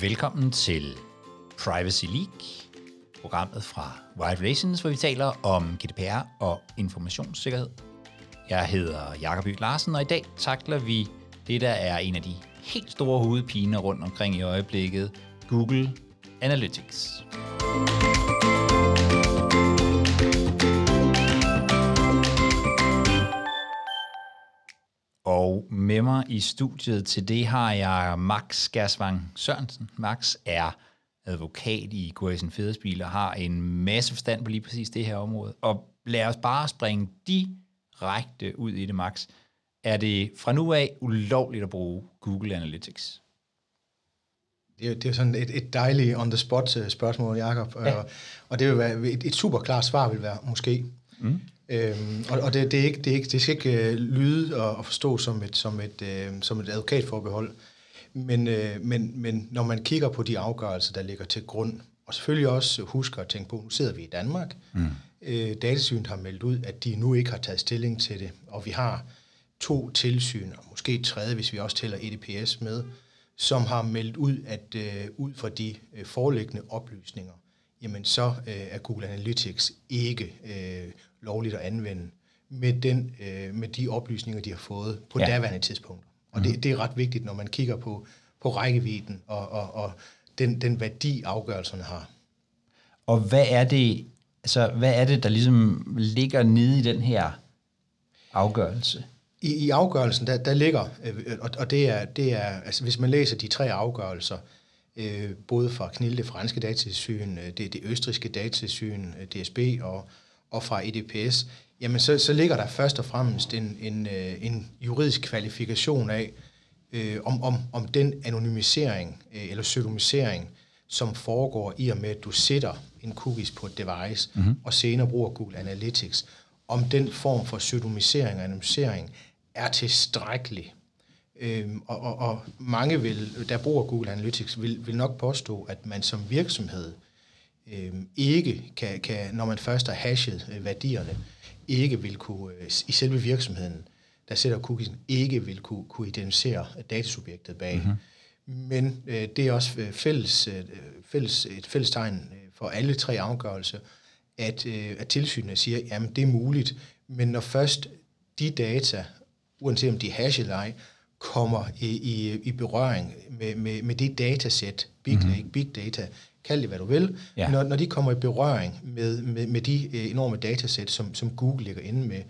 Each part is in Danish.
Velkommen til Privacy League, programmet fra Wired Relations, hvor vi taler om GDPR og informationssikkerhed. Jeg hedder Jakob Larsen, og i dag takler vi det, der er en af de helt store hovedpiner rundt omkring i øjeblikket, Google Analytics. Mig i studiet til det har jeg Max Gersvang Sørensen. Max er advokat i Gorisen Federspil og har en masse forstand på lige præcis det her område. Og lad os bare springe direkte ud i det, Max. Er det fra nu af ulovligt at bruge Google Analytics? Det er, det er sådan et, et dejligt on-the-spot øh, spørgsmål, Jacob. Ja. Og, og det vil være et, et super klart svar vil være måske. Mm. Øhm, og og det, det, er ikke, det, er ikke, det skal ikke uh, lyde og, og forstå som et, som et, uh, som et advokatforbehold. Men, uh, men, men når man kigger på de afgørelser, der ligger til grund, og selvfølgelig også husker at tænke på, nu sidder vi i Danmark, mm. uh, Datasynet har meldt ud, at de nu ikke har taget stilling til det, og vi har to tilsyn, og måske et tredje, hvis vi også tæller EDPS med, som har meldt ud, at uh, ud fra de uh, foreliggende oplysninger, jamen så uh, er Google Analytics ikke uh, lovligt at anvende med, den, uh, med de oplysninger, de har fået på ja. daværende tidspunkt. Og mm. det, det er ret vigtigt, når man kigger på, på rækkevidden og, og, og den, den værdi, afgørelserne har. Og hvad er det, altså, hvad er det, der ligesom ligger nede i den her afgørelse? I, i afgørelsen, der, der ligger, øh, og, og det er, det er, altså hvis man læser de tre afgørelser, øh, både fra KNIL, det franske datasyn, øh, det, det østriske datasyn, øh, DSB og, og fra EDPS, jamen så, så ligger der først og fremmest en, en, en juridisk kvalifikation af, øh, om, om, om den anonymisering øh, eller pseudonymisering, som foregår i og med, at du sætter en cookies på et device, mm-hmm. og senere bruger Google Analytics, om den form for pseudonymisering og anonymisering er tilstrækkelig. Øhm, og, og, og mange, vil, der bruger Google Analytics, vil, vil nok påstå, at man som virksomhed øhm, ikke kan, kan, når man først har hashet øh, værdierne, ikke vil kunne, øh, i selve virksomheden, der sætter cookiesen, ikke vil kunne, kunne identificere datasubjektet bag. Mm-hmm. Men øh, det er også øh, fælles, øh, fælles, et fælles tegn for alle tre afgørelser, at, øh, at tilsynet siger, at det er muligt, men når først de data uanset om de er hash eller ej, kommer i, i, i berøring med, med, med det datasæt, big, mm-hmm. big data, kald det hvad du vil, ja. når, når de kommer i berøring med, med, med de øh, enorme datasæt, som, som Google ligger inde med,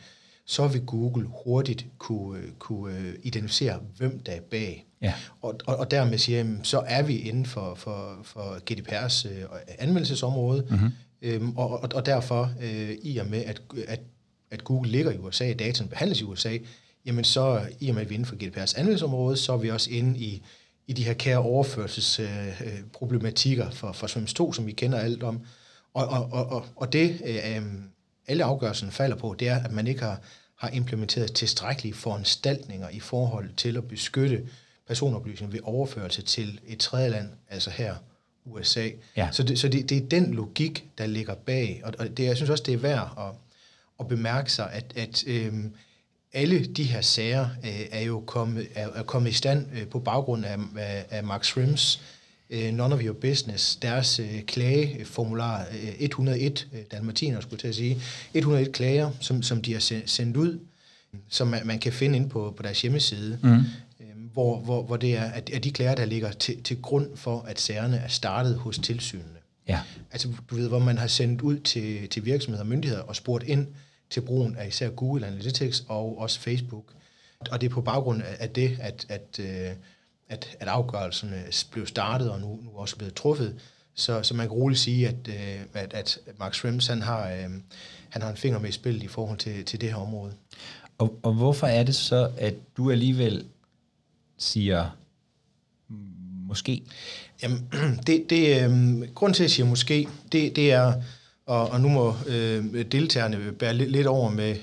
så vil Google hurtigt kunne, kunne øh, identificere, hvem der er bag. Ja. Og, og, og dermed siger jeg, så er vi inden for, for, for GDPR's øh, anvendelsesområde, mm-hmm. øhm, og, og, og derfor, øh, i og med, at, at, at Google ligger i USA, dataen behandles i USA, jamen så i og med, at vi er inden for GDPR's anvendelsesområde, så er vi også inde i, i de her kære overførselsproblematikker øh, for, for SWIMS 2, som vi kender alt om. Og, og, og, og det, øh, alle afgørelsen falder på, det er, at man ikke har, har implementeret tilstrækkelige foranstaltninger i forhold til at beskytte personoplysninger ved overførelse til et tredje land, altså her USA. Ja. Så, det, så det, det er den logik, der ligger bag, og, og det, jeg synes også, det er værd at, at bemærke sig, at, at øh, alle de her sager øh, er jo kommet, er, er kommet i stand øh, på baggrund af, af, af Max Schrems øh, None of Your Business, deres øh, klageformular øh, 101, øh, Dalmatiner skulle til at sige, 101 klager, som, som de har sendt ud, som man, man kan finde ind på, på deres hjemmeside, mm. øh, hvor, hvor, hvor det er, at, at de klager, der ligger til, til grund for, at sagerne er startet hos tilsynene. Ja. Altså, du ved, hvor man har sendt ud til, til virksomheder og myndigheder og spurgt ind, til brugen af især Google Analytics og også Facebook. Og det er på baggrund af det, at, at, øh, at, at afgørelserne blev startet og nu, nu også blevet truffet. Så, så man kan roligt sige, at, øh, at, at Max Schrems, han har, øh, han har en finger med i spillet i forhold til, til det her område. Og, og hvorfor er det så, at du alligevel siger måske? Jamen, det, det, øh, grund til, at jeg siger måske, det, det er, og, og nu må øh, deltagerne bære lidt, lidt over med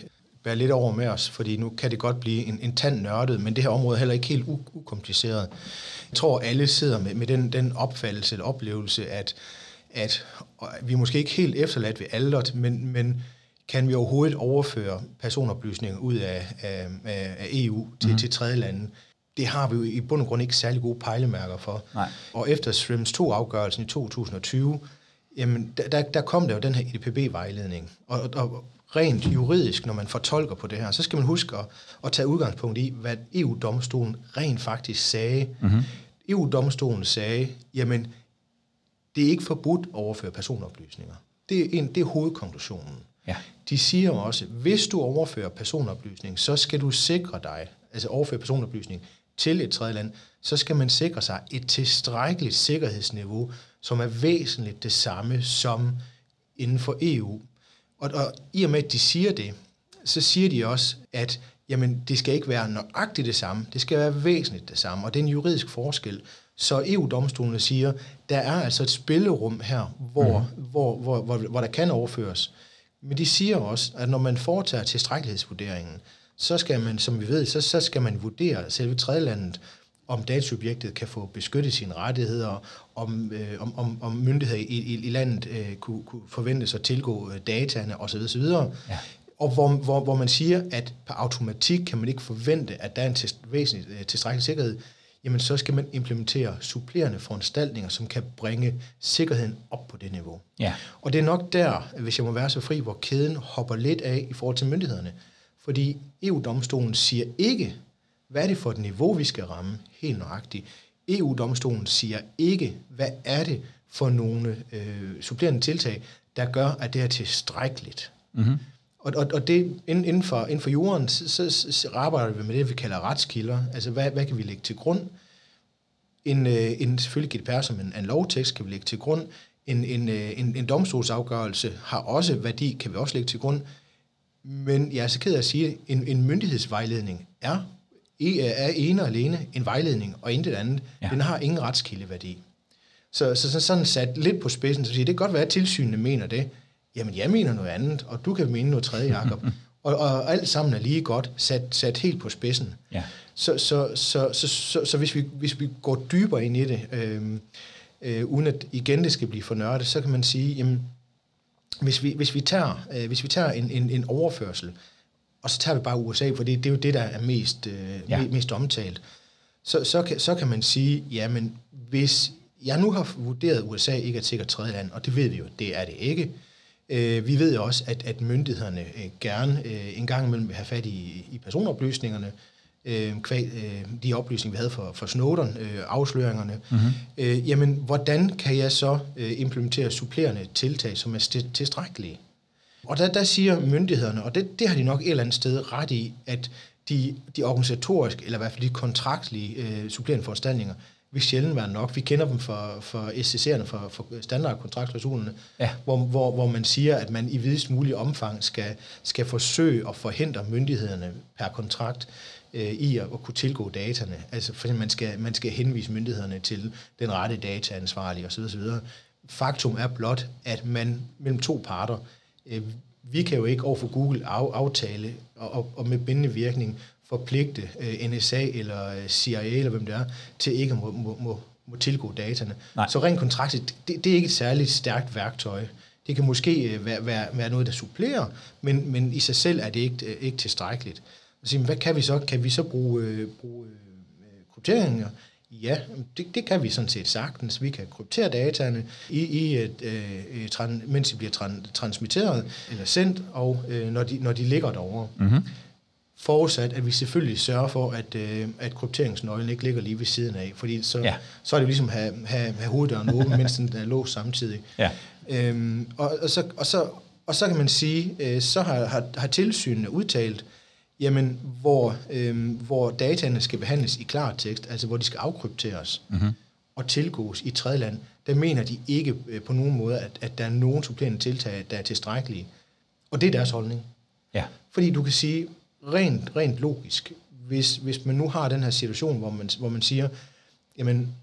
bære lidt over med os, fordi nu kan det godt blive en, en tand nørdet, men det her område er heller ikke helt ukompliceret. Jeg tror, alle sidder med, med den, den opfattelse eller oplevelse, at, at vi måske ikke helt efterladt ved aldert, men, men kan vi overhovedet overføre personoplysninger ud af, af, af EU til, mm. til tredje lande? Det har vi jo i bund og grund ikke særlig gode pejlemærker for. Nej. Og efter SRIMS 2-afgørelsen i 2020, jamen, der, der, der kom der jo den her EDPB-vejledning. Og, og rent juridisk, når man fortolker på det her, så skal man huske at, at tage udgangspunkt i, hvad EU-domstolen rent faktisk sagde. Mm-hmm. EU-domstolen sagde, jamen, det er ikke forbudt at overføre personoplysninger. Det er, en, det er hovedkonklusionen. Ja. De siger også, hvis du overfører personoplysning, så skal du sikre dig, altså overføre personoplysning til et tredje land, så skal man sikre sig et tilstrækkeligt sikkerhedsniveau, som er væsentligt det samme som inden for EU. Og, og i og med, at de siger det, så siger de også, at jamen, det skal ikke være nøjagtigt det samme, det skal være væsentligt det samme, og det er en juridisk forskel. Så EU-domstolene siger, der er altså et spillerum her, hvor, mm. hvor, hvor, hvor, hvor der kan overføres. Men de siger også, at når man foretager tilstrækkelighedsvurderingen, så skal man, som vi ved, så, så skal man vurdere selve tredjelandet, om datasubjektet kan få beskyttet sine rettigheder, om, øh, om, om, om myndigheder i, i, i landet øh, kunne, kunne forventes at tilgå øh, dataene osv. osv. Ja. Og hvor, hvor, hvor man siger, at på automatik kan man ikke forvente, at der er en til, væsentlig øh, tilstrækkelig sikkerhed, jamen så skal man implementere supplerende foranstaltninger, som kan bringe sikkerheden op på det niveau. Ja. Og det er nok der, hvis jeg må være så fri, hvor kæden hopper lidt af i forhold til myndighederne. Fordi EU-domstolen siger ikke, hvad er det for et niveau, vi skal ramme helt nøjagtigt. EU-domstolen siger ikke, hvad er det for nogle øh, supplerende tiltag, der gør, at det er tilstrækkeligt. Mm-hmm. Og, og, og det, inden for, inden for jorden, så, så, så arbejder vi med det, vi kalder retskilder. Altså, hvad, hvad kan vi lægge til grund? En, øh, en selvfølgelig GDPR som en, en lovtekst kan vi lægge til grund. En, en, øh, en, en domstolsafgørelse har også værdi, kan vi også lægge til grund. Men jeg er så ked af at sige, at en, en myndighedsvejledning er, er ene og alene en vejledning, og intet andet. Ja. Den har ingen retskildeværdi. Så, så, så sådan sat lidt på spidsen, så siger, det kan godt være, at tilsynene mener det, jamen jeg mener noget andet, og du kan mene noget tredje, Jacob. og, og alt sammen er lige godt sat, sat helt på spidsen. Ja. Så, så, så, så, så, så hvis, vi, hvis vi går dybere ind i det, øh, øh, uden at igen det skal blive for nørdet, så kan man sige, jamen, hvis vi, hvis vi tager, øh, hvis vi tager en, en, en overførsel, og så tager vi bare USA, for det, det er jo det, der er mest, øh, ja. mest omtalt, så, så, kan, så kan man sige, jamen hvis jeg nu har vurderet, at USA ikke er et sikkert tredje land, og det ved vi jo, det er det ikke, Øh, vi ved også, at, at myndighederne øh, gerne øh, en gang imellem vil have fat i, i personoplysningerne, øh, kvæg, øh, de oplysninger, vi havde for, for Snowden, øh, afsløringerne. Mm-hmm. Øh, jamen, hvordan kan jeg så øh, implementere supplerende tiltag, som er tilstrækkelige? Og der, der siger myndighederne, og det, det har de nok et eller andet sted ret i, at de, de organisatoriske, eller i hvert fald de kontraktlige øh, supplerende foranstaltninger, vil sjældent være nok. Vi kender dem for, for SCC'erne, for, for standardkontraktklausulerne, ja. hvor, hvor, hvor man siger, at man i videst mulig omfang skal, skal forsøge at forhindre myndighederne per kontrakt øh, i at, at kunne tilgå dataene. Altså for man skal, man skal henvise myndighederne til den rette dataansvarlige osv. osv. Faktum er blot, at man mellem to parter, øh, vi kan jo ikke overfor Google af, aftale og, og, og med bindende virkning forpligte øh, NSA eller øh, CIA eller hvem det er, til ikke at må, må, må, må tilgå dataene. Nej. Så rent kontraktet, det, det er ikke et særligt stærkt værktøj. Det kan måske være, være, være noget, der supplerer, men, men i sig selv er det ikke, ikke tilstrækkeligt. Så, hvad kan vi så? Kan vi så bruge, bruge krypteringer? Ja, det, det kan vi sådan set sagtens. Vi kan kryptere dataene, i, i et, øh, tran, mens de bliver tran, transmitteret eller sendt, og øh, når, de, når de ligger derovre. Mm-hmm. Forudsat, at vi selvfølgelig sørger for, at, øh, at krypteringsnøglen ikke ligger lige ved siden af, fordi så, ja. så er det ligesom at have, have, have hoveddøren åben, mens den er låst samtidig. Ja. Øhm, og, og, så, og, så, og så kan man sige, øh, så har, har, har tilsynene udtalt, jamen, hvor, øh, hvor dataene skal behandles i klartekst, altså hvor de skal afkrypteres mm-hmm. og tilgås i tredje land, der mener de ikke øh, på nogen måde, at, at der er nogen supplerende tiltag, der er tilstrækkelige. Og det er deres holdning. Ja. Fordi du kan sige, rent, rent logisk, hvis, hvis man nu har den her situation, hvor man, hvor man siger, jamen,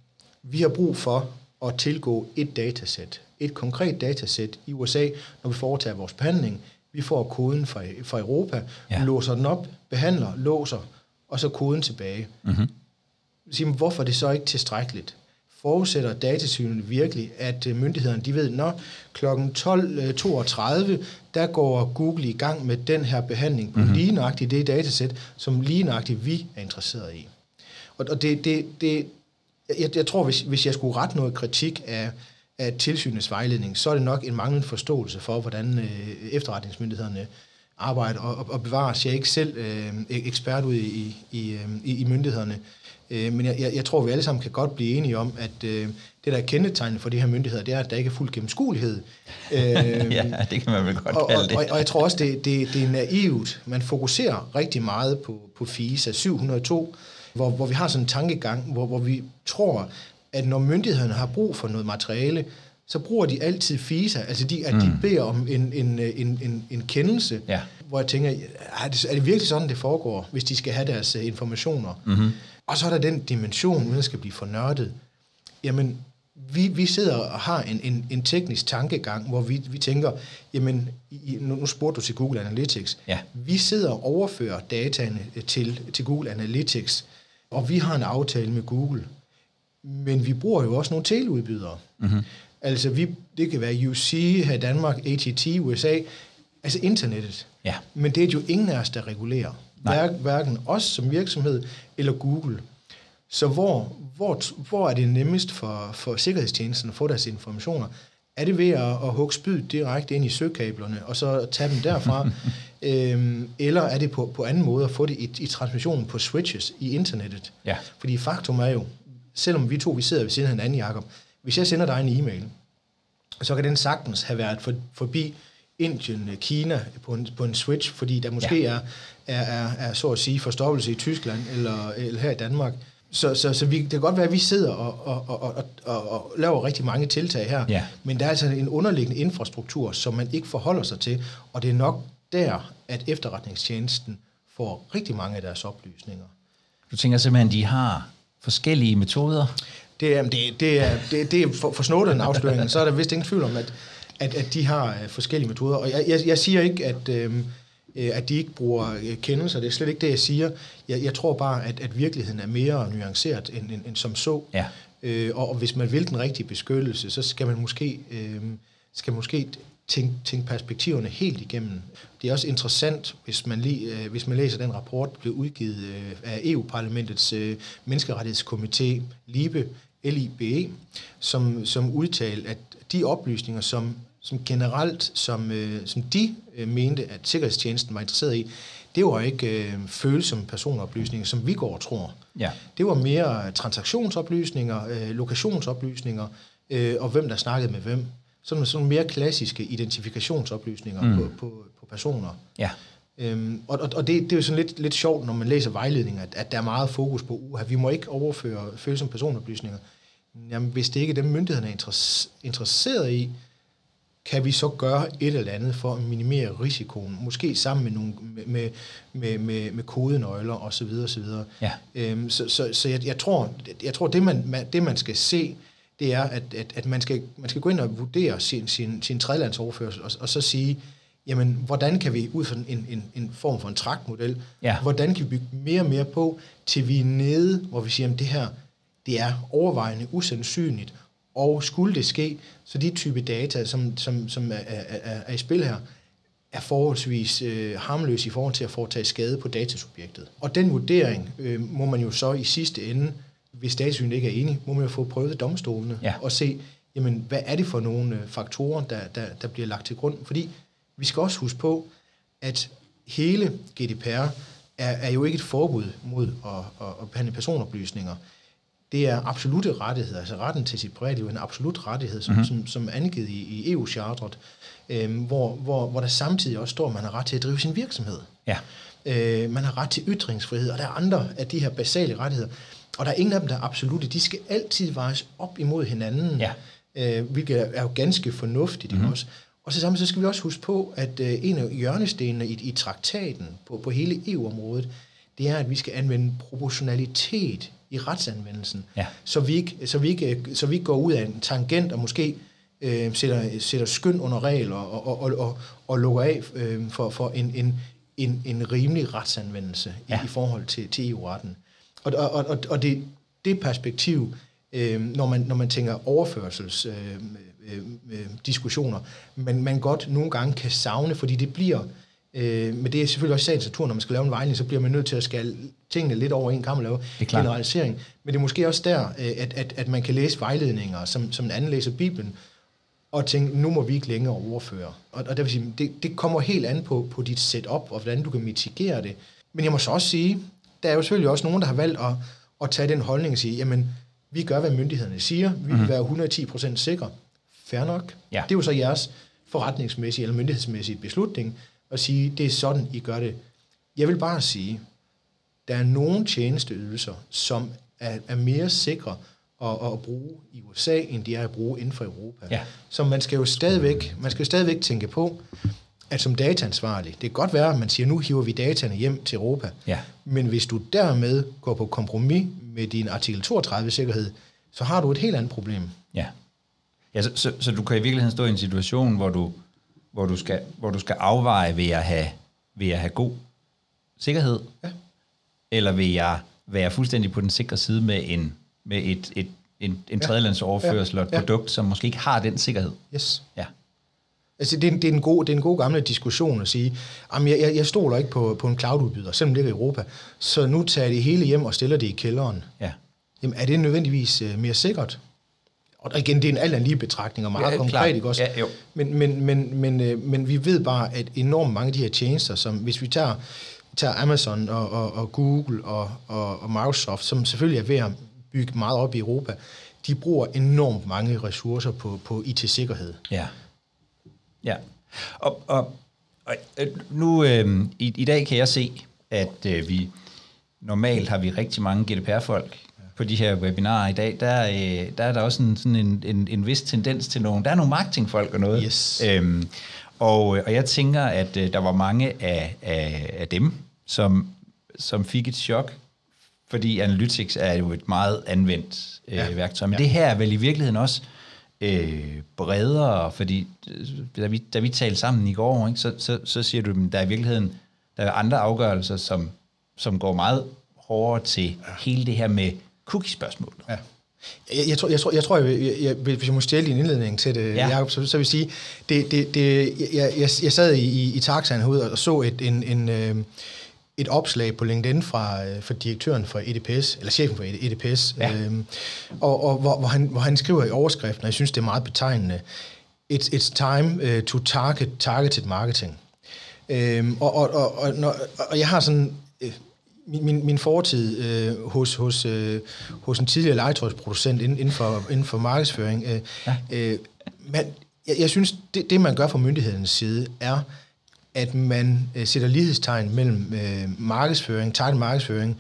vi har brug for at tilgå et datasæt, et konkret datasæt i USA, når vi foretager vores behandling. Vi får koden fra, fra Europa, ja. låser den op, behandler, låser, og så koden tilbage. Mm-hmm. Siger, hvorfor er det så ikke tilstrækkeligt? forudsætter datasynet virkelig, at øh, myndighederne de ved, når kl. 12.32, der går Google i gang med den her behandling på mm-hmm. lige nøjagtigt det datasæt, som lige nøjagtigt vi er interesseret i. Og, og det, det, det, jeg, jeg tror, hvis, hvis jeg skulle rette noget kritik af, af tilsynets vejledning, så er det nok en manglende forståelse for, hvordan øh, efterretningsmyndighederne arbejder og, og, bevares. Jeg er ikke selv øh, ekspert ude i, i, øh, i, i myndighederne, øh, men jeg, jeg, tror, vi alle sammen kan godt blive enige om, at øh, det, der er kendetegnet for de her myndigheder, det er, at der ikke er fuld gennemskuelighed. Øh, ja, det kan man vel godt og, kalde det. Og, og, og jeg tror også, det, det, det er naivt. Man fokuserer rigtig meget på, på FISA 702, hvor, hvor vi har sådan en tankegang, hvor, hvor vi tror, at når myndighederne har brug for noget materiale, så bruger de altid FISA, altså de, at de mm. beder om en, en, en, en, en kendelse, ja. hvor jeg tænker, er det, er det virkelig sådan, det foregår, hvis de skal have deres uh, informationer? Mm-hmm. Og så er der den dimension, uden at skal blive fornørdet. Jamen, vi, vi sidder og har en, en, en teknisk tankegang, hvor vi, vi tænker, jamen, i, nu, nu spurgte du til Google Analytics, ja. vi sidder og overfører dataene til, til Google Analytics, og vi har en aftale med Google, men vi bruger jo også nogle teleudbydere. Mm-hmm. Altså, vi, det kan være UC her i Danmark, AT&T, USA, altså internettet. Ja. Men det er jo ingen af os, der regulerer. Hver, hverken os som virksomhed eller Google. Så hvor, hvor, hvor er det nemmest for, for sikkerhedstjenesten at få deres informationer? Er det ved at, at hugge spyd direkte ind i søkablerne, og så tage dem derfra? øhm, eller er det på, på anden måde at få det i, i transmissionen på switches i internettet? Ja. Fordi faktum er jo, selvom vi to vi sidder ved siden af hinanden, Jacob, hvis jeg sender dig en e-mail, så kan den sagtens have været for, forbi Indien, Kina på en, på en switch, fordi der måske ja. er, er, er, er, så at sige, forstoppelse i Tyskland eller, eller her i Danmark. Så, så, så vi, det kan godt være, at vi sidder og, og, og, og, og, og laver rigtig mange tiltag her, ja. men der er altså en underliggende infrastruktur, som man ikke forholder sig til, og det er nok der, at efterretningstjenesten får rigtig mange af deres oplysninger. Du tænker simpelthen, at de har forskellige metoder? Det er, det, det er, det, det er for, for Snowden afsløringen, så er der vist ingen tvivl om, at, at, at de har øh, forskellige metoder. Og jeg, jeg, jeg siger ikke, at, øh, øh, at de ikke bruger øh, kendelser. Det er slet ikke det, jeg siger. Jeg, jeg tror bare, at, at virkeligheden er mere nuanceret end, end, end som så. Ja. Øh, og, og hvis man vil den rigtige beskyttelse, så skal man måske, øh, skal måske tænke, tænke perspektiverne helt igennem. Det er også interessant, hvis man, lige, øh, hvis man læser den rapport, der blev udgivet øh, af EU-parlamentets øh, menneskerettighedskomité, LIBE, LIBE, som, som udtalte, at de oplysninger, som, som generelt, som, øh, som de øh, mente, at Sikkerhedstjenesten var interesseret i, det var ikke øh, følsomme personoplysninger, som vi går og tror. Ja. Det var mere transaktionsoplysninger, øh, lokationsoplysninger, øh, og hvem der snakkede med hvem. Sådan, sådan mere klassiske identifikationsoplysninger mm. på, på, på personer. Ja. Øhm, og og, og det, det er jo sådan lidt, lidt sjovt, når man læser vejledninger, at, at der er meget fokus på, at vi må ikke overføre følsomme personoplysninger. Jamen, hvis det ikke er dem, myndighederne er interesseret i, kan vi så gøre et eller andet for at minimere risikoen, måske sammen med nogle med, med, med, med kodenøgler og så videre, så videre. Ja. Øhm, så så, så jeg, jeg tror, jeg tror det man, det man skal se, det er, at, at, at man, skal, man skal gå ind og vurdere sin, sin, sin tredjelandsoverførsel, og, og så sige, jamen, hvordan kan vi ud fra en, en, en form for en traktmodel, ja. hvordan kan vi bygge mere og mere på, til vi er nede, hvor vi siger, at det her, det er overvejende usandsynligt, og skulle det ske, så de type data, som, som, som er, er, er i spil her, er forholdsvis øh, harmløse i forhold til at foretage skade på datasubjektet. Og den vurdering øh, må man jo så i sidste ende, hvis datasynet ikke er enig, må man jo få prøvet domstolene ja. og se, jamen, hvad er det for nogle øh, faktorer, der, der, der bliver lagt til grund. Fordi vi skal også huske på, at hele GDPR er, er jo ikke et forbud mod at, at, at behandle personoplysninger. Det er absolute rettigheder, altså retten til sit privatliv er en absolut rettighed, som, mm-hmm. som, som er angivet i, i EU-charteret, øh, hvor, hvor, hvor der samtidig også står, at man har ret til at drive sin virksomhed. Ja. Øh, man har ret til ytringsfrihed, og der er andre af de her basale rettigheder. Og der er ingen af dem, der er absolute. De skal altid vejes op imod hinanden, ja. øh, hvilket er jo ganske fornuftigt mm-hmm. også. Og så sammen så skal vi også huske på, at øh, en af hjørnestenene i, i traktaten på, på hele EU-området, det er, at vi skal anvende proportionalitet i retsanvendelsen, ja. så, vi ikke, så, vi ikke, så vi ikke går ud af en tangent og måske øh, sætter, sætter skynd under regler og, og, og, og, og lukker af øh, for, for en, en, en, en rimelig retsanvendelse ja. i, i forhold til, til EU-retten. Og, og, og, og det, det perspektiv, øh, når, man, når man tænker overførselsdiskussioner, øh, øh, diskussioner, men man godt nogle gange kan savne, fordi det bliver, øh, men det er selvfølgelig også sagens natur, når man skal lave en vejledning, så bliver man nødt til at skale tingene lidt over en kamp og lave Det er generalisering. Men det er måske også der, øh, at, at, at man kan læse vejledninger, som, som en anden læser Bibelen, og tænke, nu må vi ikke længere overføre. Og, og der vil sige, det, det kommer helt an på, på dit setup, og hvordan du kan mitigere det. Men jeg må så også sige, der er jo selvfølgelig også nogen, der har valgt at, at tage den holdning og sige, jamen, vi gør, hvad myndighederne siger, vi vil være 110% sikre. Fair nok. Ja. Det er jo så jeres forretningsmæssige eller myndighedsmæssige beslutning, at sige, det er sådan, I gør det. Jeg vil bare sige, der er nogle tjenesteydelser, som er, er mere sikre at, at bruge i USA, end de er at bruge inden for Europa. Ja. Så man skal jo stadigvæk, man skal jo stadigvæk tænke på, at som dataansvarlig, det kan godt være, at man siger, nu hiver vi dataene hjem til Europa. Ja. Men hvis du dermed går på kompromis med din artikel 32-sikkerhed, så har du et helt andet problem. Ja. ja så, så, så du kan i virkeligheden stå i en situation, hvor du, hvor du, skal, hvor du skal afveje, vil jeg have, vil jeg have god sikkerhed, Ja. eller vil jeg være fuldstændig på den sikre side med en, med et, et, en, en tredjelandsoverførsel og et Ja. produkt, som måske ikke har den sikkerhed. Yes. Ja. Altså, det, er, en- det, er en god, det er en god gamle diskussion at sige, jamen, jeg, jeg, jeg stoler ikke på, på en cloududbyder, selvom det ligger i Europa, så nu tager jeg det hele hjem og stiller det i kælderen. Ja. Jamen, er det nødvendigvis øh, mere sikkert? Og igen, det er en alt lige betragtning, og meget ja, konkret, klart. ikke også? Ja, jo. Men, men, men, men, øh, men vi ved bare, at enormt mange af de her tjenester, som hvis vi tager, tager Amazon og, og, og Google og, og, og Microsoft, som selvfølgelig er ved at bygge meget op i Europa, de bruger enormt mange ressourcer på, på IT-sikkerhed. Ja. Ja. Og, og, og øh, nu øh, i, i dag kan jeg se, at øh, vi normalt har vi rigtig mange GDPR-folk på de her webinarer i dag. Der, øh, der er der også en, sådan en, en, en vis tendens til nogle, der er nogle marketingfolk og noget. Yes. Øhm, og, og jeg tænker, at øh, der var mange af, af, af dem, som, som fik et chok, fordi Analytics er jo et meget anvendt øh, Ja. værktøj. Men Ja. det her er vel i virkeligheden også øh, bredere, fordi øh, da vi, da vi talte sammen i går, ikke, så, så, så siger du, at der er i virkeligheden der er andre afgørelser, som, som går meget hårdere til ja. hele det her med cookie-spørgsmålet. Ja. Jeg, jeg, tror, jeg, tror, jeg, tror jeg, jeg, jeg, hvis jeg må stjæle din indledning til det, Ja. ja. Jacob, så, så vil jeg sige, det, det, det, jeg, jeg, jeg sad i, i, i taxaen herude og så et, en, en, øh, et opslag på LinkedIn fra, øh, fra direktøren for EDPS, eller chefen for EDPS, Ja. øhm, og, og hvor, hvor, han, hvor han skriver i overskriften, og jeg synes, det er meget betegnende, It's, it's time uh, to target targeted marketing. Øhm, og, og, og, og, når, og jeg har sådan... Øh, min, min, min fortid øh, hos, hos, øh, hos en tidligere legetøjsproducent inden, inden, for, inden for markedsføring. Øh, Ja. øh, man, jeg, jeg synes, det, det man gør fra myndighedens side, er, at man øh, sætter lighedstegn mellem øh, markedsføring, target markedsføring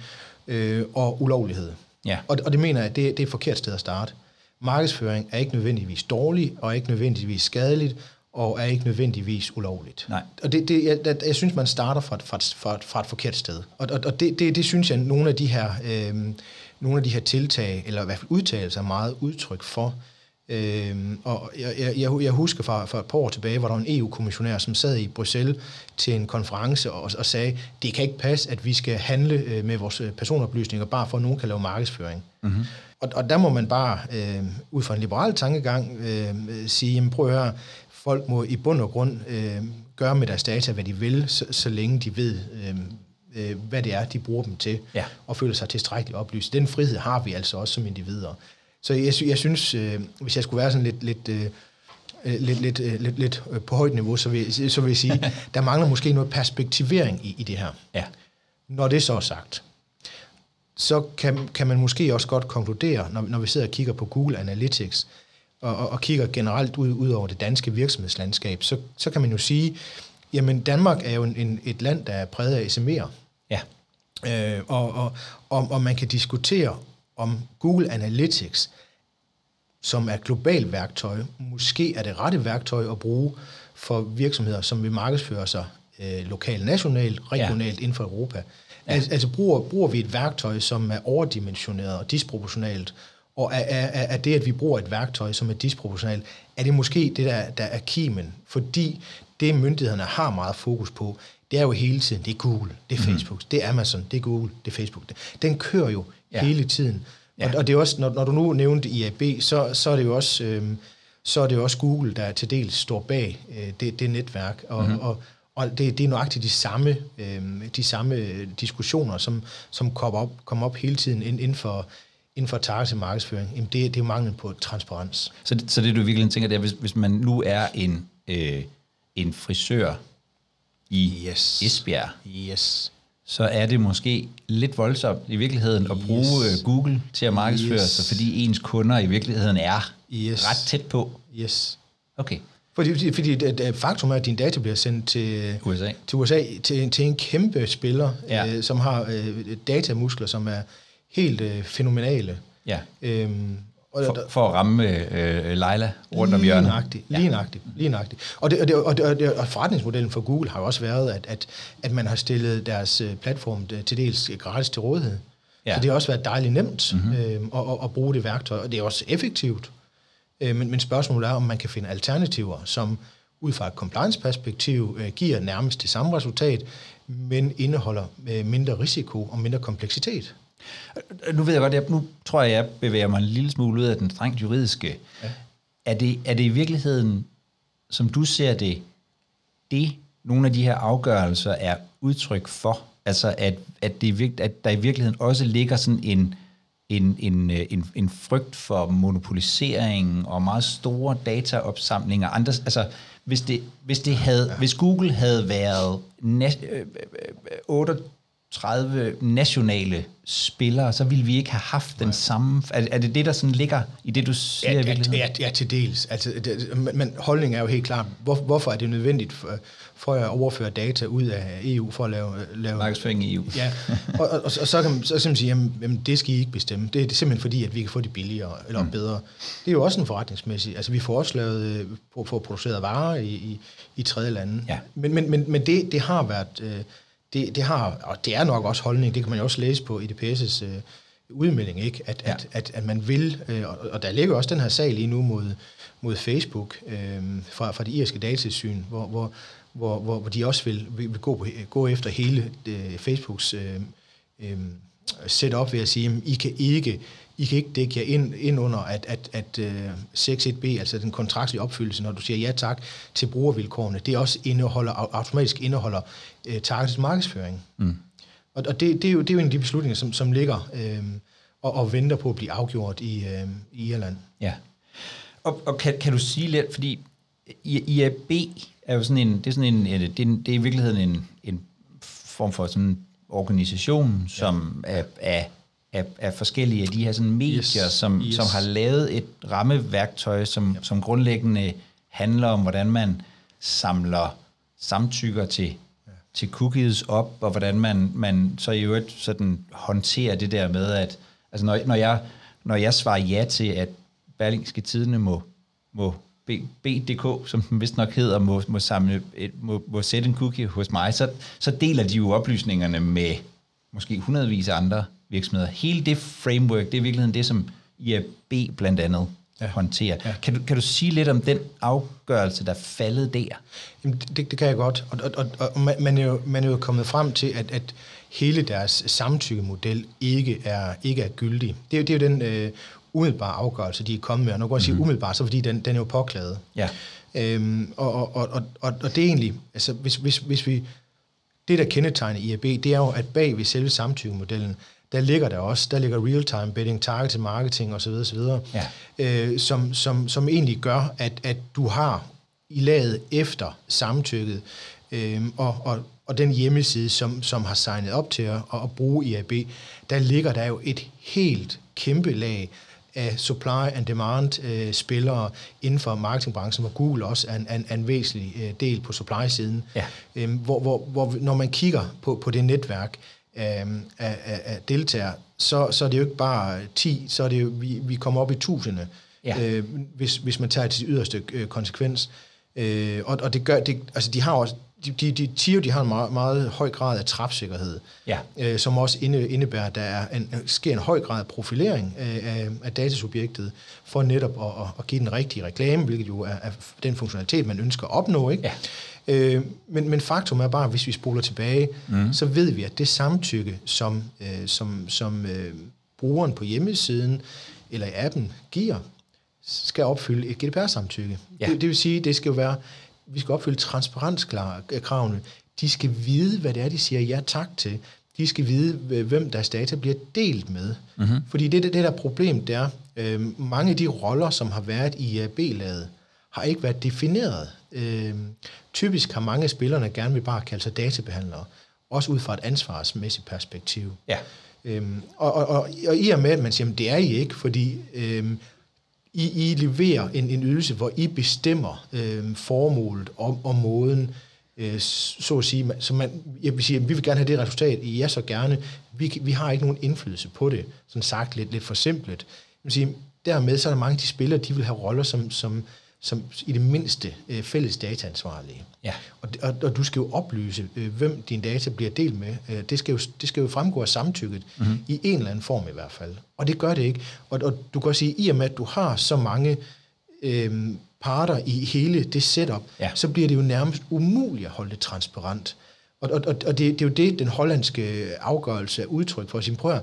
øh, og ulovlighed. Ja. Og, og det mener jeg, det, det er et forkert sted at starte. Markedsføring er ikke nødvendigvis dårlig, og ikke nødvendigvis skadeligt, og er ikke nødvendigvis ulovligt. Nej. Og det, det, jeg, jeg, jeg synes, man starter fra et, fra et, fra et, fra et forkert sted. Og, og, og det, det, det synes jeg, nogle af de her, øh, nogle af de her tiltag, eller i hvert fald udtalelser, er meget udtryk for. Øhm, og jeg, jeg, jeg- jeg husker fra, fra et par år tilbage, hvor der var en EU-kommissionær, som sad i Bruxelles til en konference og, og sagde, det kan ikke passe, at vi skal handle øh, med vores øh, personoplysninger, bare for at nogen kan lave markedsføring. Mm-hmm. Og, og der må man bare, øh, ud fra en liberal tankegang, øh, sige, jamen prøv at høre, folk må i bund og grund øh, gøre med deres data, hvad de vil, så, så længe de ved, øh, øh, hvad det er, de bruger dem til, Ja. og føler sig tilstrækkeligt oplyst. Den frihed har vi altså også som individer. Så jeg, jeg synes, øh, hvis jeg skulle være sådan lidt, lidt, øh, øh, lidt, lidt, øh, lidt, lidt øh, på højt niveau, så vil, så vil jeg sige, der mangler måske noget perspektivering i, i det her. Ja. Når det så er sagt, så kan, kan man måske også godt konkludere, når, når vi sidder og kigger på Google Analytics, og, og, og kigger generelt ud, ud over det danske virksomhedslandskab, så, så kan man jo sige, jamen Danmark er jo en, en, et land, der er præget af SME'er. Ja. Øh, og, og, og, og man kan diskutere, om Google Analytics, som er et globalt værktøj, måske er det rette værktøj at bruge for virksomheder, som vil markedsføre sig øh, lokalt, nationalt, regionalt ja. inden for Europa. Ja. Altså, altså bruger, bruger vi et værktøj, som er overdimensioneret og disproportionalt, og er, er, er det, at vi bruger et værktøj, som er disproportionalt, er det måske det, der, der er kimen? Fordi det, myndighederne har meget fokus på, det er jo hele tiden, det er Google, det er Facebook, mm. det er Amazon, det er Google, det er Facebook. Den kører jo Ja. hele tiden. Ja. Og, og det er også, når, når du nu nævnte IAB, så, så er det jo også... Øh, så er det jo også Google, der til dels står bag øh, det, det netværk, og, mm-hmm. og, og det, det er nøjagtigt de samme, øh, de samme diskussioner, som, som kommer op, kommer op hele tiden inden for, inden for targeted markedsføring. Jamen det, det er manglen på transparens. Så det, så det du virkelig tænker, det er, hvis, hvis man nu er en, øh, en frisør i yes. Esbjerg, yes. Så er det måske lidt voldsomt i virkeligheden at bruge yes. Øh, Google til at markedsføre yes. sig, fordi ens kunder i virkeligheden er yes. ret tæt på. Yes. Okay. Fordi, fordi det, faktum er, at din data bliver sendt til USA, til, USA, til, til en kæmpe spiller, ja. øh, som har øh, datamuskler, som er helt øh, fænomenale. Ja. Øhm, og for, for at ramme øh, Leila rundt om hjørnet. Nøjagtigt, ja. lige nøjagtigt, lige nøjagtigt. Og, det, og, det, og, det, og, det, og forretningsmodellen for Google har jo også været, at, at, at man har stillet deres øh, platform øh, til dels gratis til rådighed. Ja. Så det har også været dejligt nemt mm-hmm. øh, at, at, at bruge det værktøj, og det er også effektivt. Øh, men, men spørgsmålet er, om man kan finde alternativer, som ud fra et compliance-perspektiv øh, giver nærmest det samme resultat, men indeholder øh, mindre risiko og mindre kompleksitet. Øh, nu ved jeg godt, jeg, nu tror jeg, jeg bevæger mig en lille smule ud af den strengt juridiske. Ja. Er, det, er det i virkeligheden, som du ser det, det nogle af de her afgørelser er udtryk for? Altså at, at, det, at der i virkeligheden også ligger sådan en, en, en, øh, en, en frygt for monopolisering og meget store dataopsamlinger. Andre, altså, hvis, det, hvis, det havde, ja. hvis Google havde været næst, øh, øh, øh 8, 30 nationale spillere, så ville vi ikke have haft den ja. samme... Er, er det det, der sådan ligger i det, du siger ja, i? Ja, ja, til dels. Altså, det, men holdningen er jo helt klar. Hvor, hvorfor er det nødvendigt for, for at overføre data ud af EU for at lave... lave Markedsføring i EU. Ja, og, og, og, og så kan man så simpelthen sige, jamen, jamen det skal I ikke bestemme. Det er simpelthen fordi, at vi kan få det billigere eller mm. bedre. Det er jo også en forretningsmæssig... Altså, vi får også lavet, øh, for, for produceret varer i, i, i tredje lande. Ja. Men, men, men, men det, det har været... Øh, det, det har, og det er nok også holdning, det kan man jo også læse på IDPS' øh, udmelding, ikke? At, ja. at, at, at man vil, øh, og, og der ligger også den her sag lige nu mod, mod Facebook øh, fra, fra det irske datasyn, hvor, hvor, hvor, hvor, hvor de også vil, vil gå, gå efter hele øh, Facebooks øh, øh, setup ved at sige, at I kan ikke i kan ikke dække jer ind, ind under, at, at, at uh, øh, 6.1b, altså den kontraktlige opfyldelse, når du siger ja tak til brugervilkårene, det også indeholder, automatisk indeholder uh, targeted markedsføring. Mm. Og, og det, det, er jo, det er jo en af de beslutninger, som, som ligger uh, og, og venter på at blive afgjort i, uh, i Irland. Ja. Og, og kan, kan du sige lidt, fordi IAB er jo sådan en, det er sådan en, det er, det er i virkeligheden en, en form for sådan en organisation, som ja. er, er af, af forskellige af de her sådan medier, yes. Som, yes. som har lavet et rammeværktøj, som, yep. som grundlæggende handler om, hvordan man samler samtykker til, ja. til cookies op, og hvordan man, man så i øvrigt sådan håndterer det der med, at altså når, når, jeg, når jeg svarer ja til, at Berlingske Tidene må, må BDK, som den vist nok hedder, må, må, samle et, må, må sætte en cookie hos mig, så, så deler de jo oplysningerne med måske hundredvis af andre virksomheder. Hele det framework, det er i virkeligheden det, som IAB blandt andet ja. håndterer. Ja. Kan, du, kan du sige lidt om den afgørelse, der faldet der? Jamen, det, det kan jeg godt. Og, og, og, og man, er jo, man er jo kommet frem til, at, at hele deres samtykkemodel ikke er, ikke er gyldig. Det er, det er jo den øh, umiddelbare afgørelse, de er kommet med. Og nu kan jeg sige mm-hmm. umiddelbart, så fordi den, den er jo påklaget. Ja. Øhm, og, og, og, og, og det er egentlig, altså hvis, hvis, hvis vi, det der kendetegner IAB, det er jo, at bag ved selve samtykkemodellen, der ligger der også, der ligger real-time betting, targeted marketing osv., osv. Ja. Øh, som, som, som egentlig gør, at, at du har i laget efter samtykket, øh, og, og, og den hjemmeside, som, som har signet op til at, at bruge IAB, der ligger der jo et helt kæmpe lag af supply and demand øh, spillere inden for marketingbranchen, hvor Google også er en, en, en væsentlig øh, del på supply-siden. Ja. Øh, hvor, hvor, hvor når man kigger på, på det netværk, af, af, af deltagere, så, så er det jo ikke bare 10, så er det jo, vi, vi kommer op i tusinde, ja. øh, hvis, hvis man tager til yderste øh, konsekvens. Øh, og, og det gør, det, altså de har også, de, de, de TIO, de har en meget, meget høj grad af træfsikkerhed, ja. øh, som også inde, indebærer, at der er en, sker en høj grad af profilering af, af, af datasubjektet, for netop at, at, at give den rigtige reklame, hvilket jo er, er den funktionalitet, man ønsker at opnå. Ikke? Øh, men, men faktum er bare, at hvis vi spoler tilbage, mm. så ved vi, at det samtykke, som, øh, som, som, øh, brugeren på hjemmesiden eller i appen giver, skal opfylde et GDPR-samtykke. Ja. Det, det vil sige, det skal jo være, vi skal opfylde transparenskravene. De skal vide, hvad det er, de siger ja tak til. De skal vide, hvem deres data bliver delt med. Mm-hmm. Fordi det, det, det der problem, det er, øh, mange af de roller, som har været i AB-laget, har ikke været defineret. Øh, typisk har mange af spillerne gerne vil bare kalde sig databehandlere, også ud fra et ansvarsmæssigt perspektiv. Ja. Øhm, og, og, og, og i og med, at man siger, at det er I ikke, fordi øhm, I, I leverer en, en ydelse, hvor I bestemmer øhm, formålet og, og måden, øh, så at sige, så man, jeg vil sige, vi vil gerne have det resultat, I er så gerne, vi, vi har ikke nogen indflydelse på det, sådan sagt lidt, lidt for simpelt. Jeg vil sige, dermed så er der mange af de spillere, de vil have roller, som, som, som i det mindste øh, fælles dataansvarlige. Ja. Og, og, og du skal jo oplyse, øh, hvem dine data bliver delt med. Øh, det, skal jo, det skal jo fremgå af samtykket, mm-hmm. i en eller anden form i hvert fald. Og det gør det ikke. Og, og du kan også sige, i og med, at du har så mange øh, parter i hele det setup, Ja. så bliver det jo nærmest umuligt at holde det transparent. Og, og, og, og det, det er jo det, den hollandske afgørelse er udtryk for. At sige, prøv at,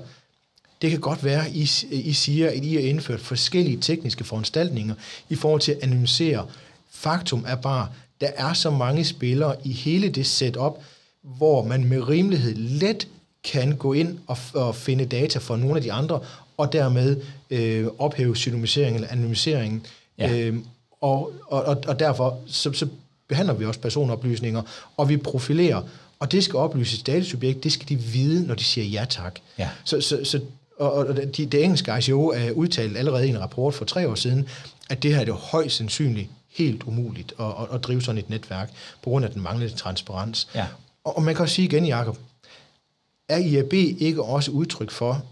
det kan godt være, I, I siger, at I har indført forskellige tekniske foranstaltninger i forhold til at anonymisere. Faktum er bare, der er så mange spillere i hele det setup, hvor man med rimelighed let kan gå ind og, og finde data fra nogle af de andre, og dermed øh, ophæve pseudonymisering eller anonymiseringen. Ja. Øh, og, og, og, og derfor så, så behandler vi også personoplysninger, og vi profilerer, og det skal oplyses datasubjekt, det skal de vide, når de siger ja tak. Ja. Så, så, så og, og de, det engelske ICO er udtalt allerede i en rapport for tre år siden, at det her er det højst sandsynligt helt umuligt at, at, at drive sådan et netværk, på grund af den manglende transparens. Ja. Og, og man kan også sige igen, Jacob, er IAB ikke også udtryk for,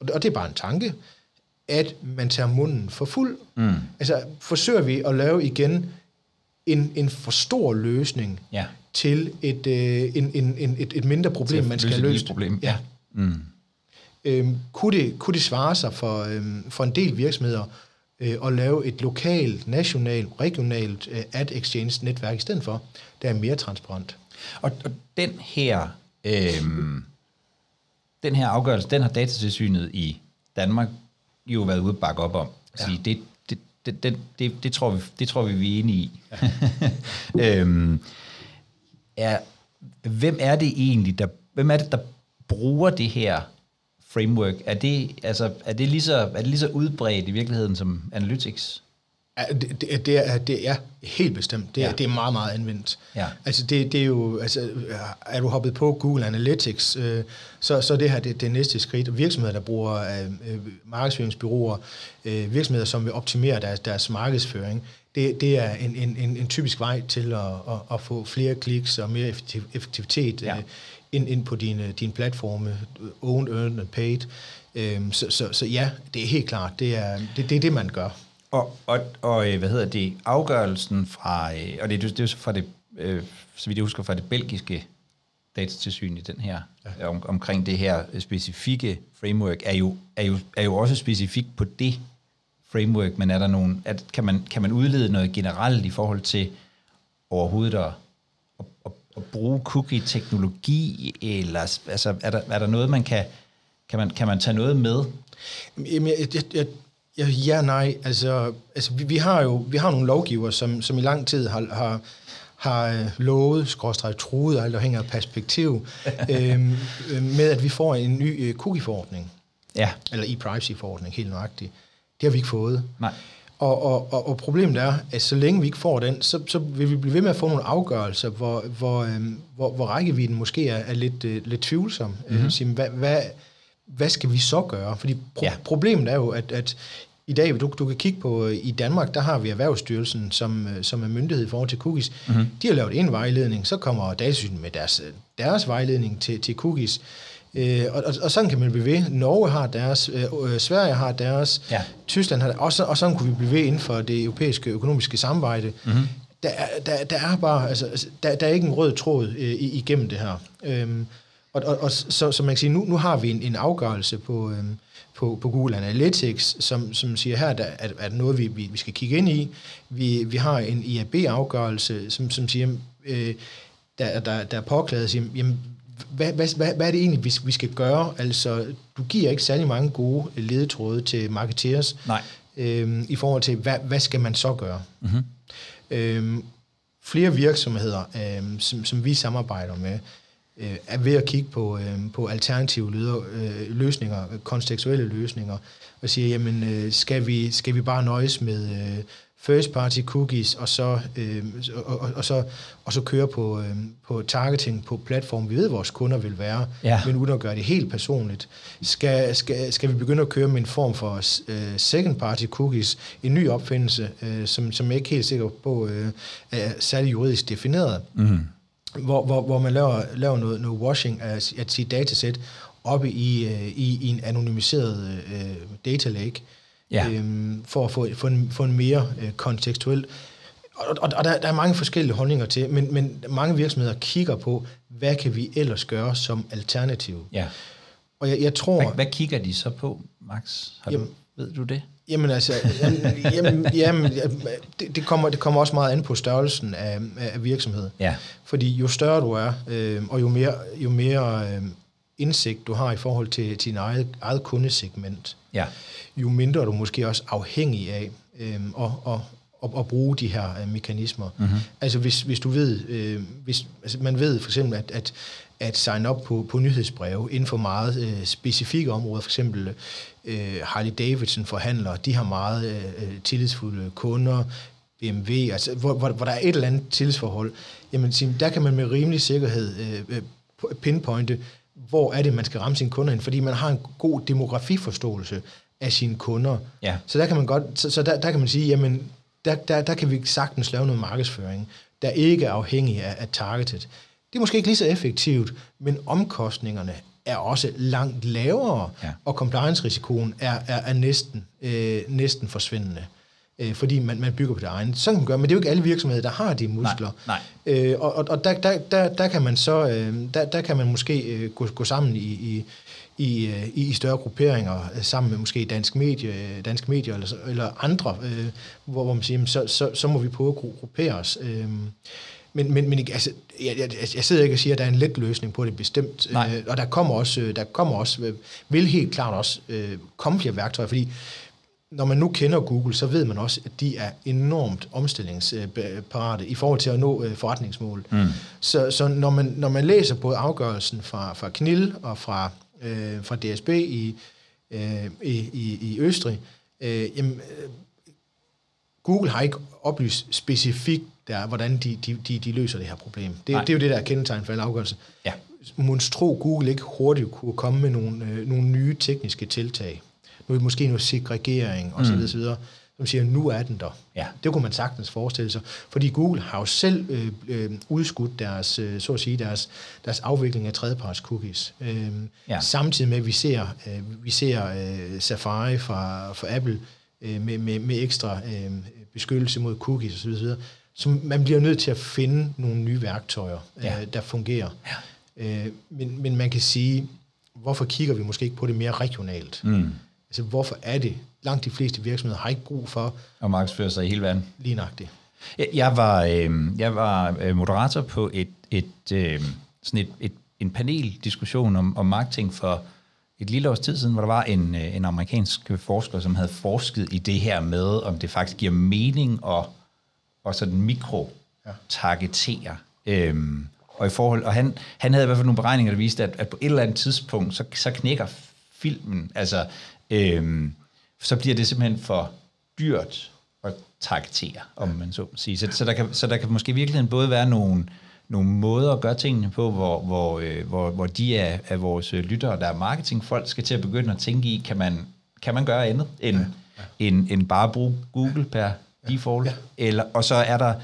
og det, det er bare en tanke, at man tager munden for fuld? Mm. Altså, forsøger vi at lave igen en, en for stor løsning Ja. til et, øh, en, en, en, et, et mindre problem, man skal løse et problem, ja. Mm. Øhm, kunne, det, kunne det svare sig for, øhm, for en del virksomheder øh, at lave et lokalt, nationalt, regionalt øh, ad exchange netværk i stedet for, der er mere transparent? Og, og den her øhm, den her afgørelse, den har datatilsynet i Danmark jo været ude at bakke op om. Ja. Sige, det, det, det, det, det, det, tror vi, det tror vi, vi er enige i. Ja. øhm, er, hvem er det egentlig, der, hvem er det, der bruger det her framework? Er det, altså, er det, lige, så, er det lige så udbredt i virkeligheden som Analytics? Ja, det, det, det, er, det er helt bestemt. Det er, Ja. det er meget, meget anvendt. Ja. Altså, det, det er jo, altså, er du hoppet på Google Analytics, øh, så, så det her det, det næste skridt. Virksomheder, der bruger øh, øh, markedsføringsbyråer, øh, virksomheder, som vil optimere deres, deres markedsføring, det, det er en, en, en, en typisk vej til at, at, at få flere kliks og mere effektiv, effektivitet Ja. øh, ind, ind på dine, dine platforme, owned, earned and paid. Øhm, så, så, så ja, det er helt klart, det er det, det, er det man gør. Og, og, og øh, hvad hedder det, afgørelsen fra, øh, og det, det er jo så fra det, øh, så vidt jeg husker, fra det belgiske datatilsyn i den her, ja. om, omkring det her specifikke framework, er jo, er, jo, er jo også specifikt på det framework, men er der nogen, at, kan, man, kan man udlede noget generelt i forhold til overhovedet at, at, bruge cookie-teknologi, eller altså, er, der, er der noget, man kan, kan man, kan man tage noget med? Jamen, jeg, jeg, jeg, jeg, ja, nej. Altså, altså vi, vi har jo vi har nogle lovgiver, som, som i lang tid har, har, har øh, lovet, skråstreget truet, alt afhængig af perspektiv, øhm, øh, med at vi får en ny øh, cookie-forordning, Ja, eller e-privacy-forordning, helt nøjagtigt. Det har vi ikke fået. nej. Og, og, og, og problemet er, at så længe vi ikke får den, så, så vil vi blive ved med at få nogle afgørelser, hvor, hvor, øhm, hvor, hvor rækkevidden måske er, er lidt, øh, lidt tvivlsom. Mm-hmm. Sige, hvad, hvad, hvad skal vi så gøre? Fordi pro- Ja. problemet er jo, at, at i dag, du, du kan kigge på, øh, i Danmark, der har vi Erhvervsstyrelsen, som, øh, som er myndighed i forhold til cookies. Mm-hmm. De har lavet en vejledning, så kommer Datasynet med deres, deres vejledning til, til cookies. Øh, og, og, og sådan kan man blive ved. Norge har deres, øh, øh, Sverige har deres, Ja. Tyskland har og, så, og sådan kunne vi blive ved inden for det europæiske økonomiske samarbejde. Mm-hmm. Der, er- der, der er bare, altså, altså, der, der er ikke en rød tråd øh, igennem det her. Øhm, og, og, og så, så man kan sige, nu, nu har vi en, en afgørelse på, øhm, på, på Google Analytics, som, som siger her, der er, er noget, vi, vi, vi skal kigge ind i. Vi, vi har en IAB-afgørelse, som, som siger, øh, der, der, der er påklaget, siger, jamen, hvad, hvad, hvad, hvad er det egentlig, vi, vi skal gøre? Altså, du giver ikke særlig mange gode ledetråde til marketeers, Nej. øhm, i forhold til, hvad, hvad skal man så gøre? Mm-hmm. Øhm, flere virksomheder, øhm, som, som vi samarbejder med, øh, er ved at kigge på, øh, på alternative leder, øh, løsninger, kontekstuelle løsninger, og siger, jamen, øh, skal, vi, skal vi bare nøjes med øh, first party cookies, og så, øh, og, og, og, så, og så køre på, øh, på targeting på platform, vi ved, vores kunder vil være, Ja. men uden at gøre det helt personligt. Skal, skal, skal vi begynde at køre med en form for øh, second party cookies, en ny opfindelse, øh, som, som jeg ikke er helt sikker på øh, er særlig juridisk defineret, mm. hvor, hvor, hvor man laver, laver noget, noget washing af, af sit datasæt oppe i, øh, i, i en anonymiseret øh, data lake, Ja. øhm, for at få, få, en, få en mere øh, kontekstuel og, og, og der, der er mange forskellige holdninger til, men, men mange virksomheder kigger på, hvad kan vi ellers gøre som alternativ. Ja. Og jeg, jeg tror... Hvad, hvad kigger de så på, Max? Har du, Jamen- ved du det? Jamen altså, jamen, jamen, jamen, det, det, kommer, det kommer også meget an på størrelsen af, af virksomhed. Ja. Fordi jo større du er, øh, og jo mere, jo mere øh, indsigt du har i forhold til, til din eget, eget kundesegment, Ja. jo mindre er du måske også afhængig af øh, at, at, at, at bruge de her øh, mekanismer. Mm-hmm. Altså hvis, hvis du ved, øh, hvis altså man ved for eksempel, at, at, at sign op på, på nyhedsbreve inden for meget øh, specifikke områder, for eksempel øh, Harley Davidson forhandlere, de har meget øh, tillidsfulde kunder, BMW, altså hvor, hvor, hvor der er et eller andet tillidsforhold, jamen der kan man med rimelig sikkerhed øh, øh, pinpointe, hvor er det, man skal ramme sine kunder hen, fordi man har en god demografiforståelse af sine kunder. Ja. Så der kan man godt, så, så der, der kan man sige, jamen, der, der, der kan vi sagtens lave noget markedsføring, der ikke er afhængig af, af targeted. Det er måske ikke lige så effektivt, men omkostningerne er også langt lavere, Ja. og compliance-risikoen er, er, er næsten, øh, næsten forsvindende, øh, fordi man, man bygger på det egne. Sådan kan man gøre, men det er jo ikke alle virksomheder, der har de muskler. nej. Øh, og og, og der, der, der, der kan man så, øh, der, der kan man måske øh, gå, gå sammen i, i, i, øh, i større grupperinger, øh, sammen med måske dansk medie, øh, dansk medier eller, eller andre, øh, hvor, hvor man siger, så, så, så må vi prøve at gru- gruppere os. Øh, men, men, men altså, jeg, jeg, jeg sidder ikke og siger, at der er en let løsning på det bestemt. Nej. Øh, og der kommer også, der kommer også vil helt klart også øh, komme flere værktøjer, fordi når man nu kender Google, så ved man også, at de er enormt omstillingsparate i forhold til at nå øh, forretningsmål. Mm. Så, så når, man, når man læser både afgørelsen fra, fra KNIL og fra, øh, fra DSB i, øh, i, i, i Østrig, øh, jamen, øh, Google har ikke oplyst specifikt, der, hvordan de, de, de, de løser det her problem. Det, Nej. det er jo det, der er kendetegn for alle afgørelser. Ja. Monstro Google ikke hurtigt kunne komme med nogle, øh, nogle nye tekniske tiltag. Nu måske noget segregering osv. Mm. videre, som siger, nu er den der. Ja. Det kunne man sagtens forestille sig. Fordi Google har jo selv øh, øh, udskudt deres, øh, så at sige, deres, deres afvikling af tredjeparts cookies. Øh, Ja. Samtidig med, at vi ser, øh, vi ser øh, Safari fra, fra Apple øh, med, med, med ekstra øh, beskyttelse mod cookies osv. videre. Så man bliver nødt til at finde nogle nye værktøjer, Ja. øh, der fungerer. Ja. Øh, men, men man kan sige, hvorfor kigger vi måske ikke på det mere regionalt? Mm. Altså, hvorfor er det? Langt de fleste virksomheder har ikke brug for Og markedsfører sig i hele verden. lige nøjagtigt. Jeg, jeg var, øh, jeg var moderator på et, et, øh, sådan et, et, en paneldiskussion om, om marketing for et lille års tid siden, hvor der var en, øh, en amerikansk forsker, som havde forsket i det her med, om det faktisk giver mening at, at sådan mikro-targetere. Øhm, og, i forhold, og han, han havde i hvert fald nogle beregninger, der viste, at, at på et eller andet tidspunkt, så, så knækker filmen. Altså, øhm, så bliver det simpelthen for dyrt at targetere, om man så må sige. Så, så, der kan, så der kan måske i virkeligheden både være nogle, nogle måder at gøre tingene på, hvor, hvor, øh, hvor, hvor de af, af vores øh, lyttere, der er marketingfolk, skal til at begynde at tænke i, kan man, kan man gøre andet end, ja, ja. end, end bare bruge Google per default? Ja. Eller, og så er der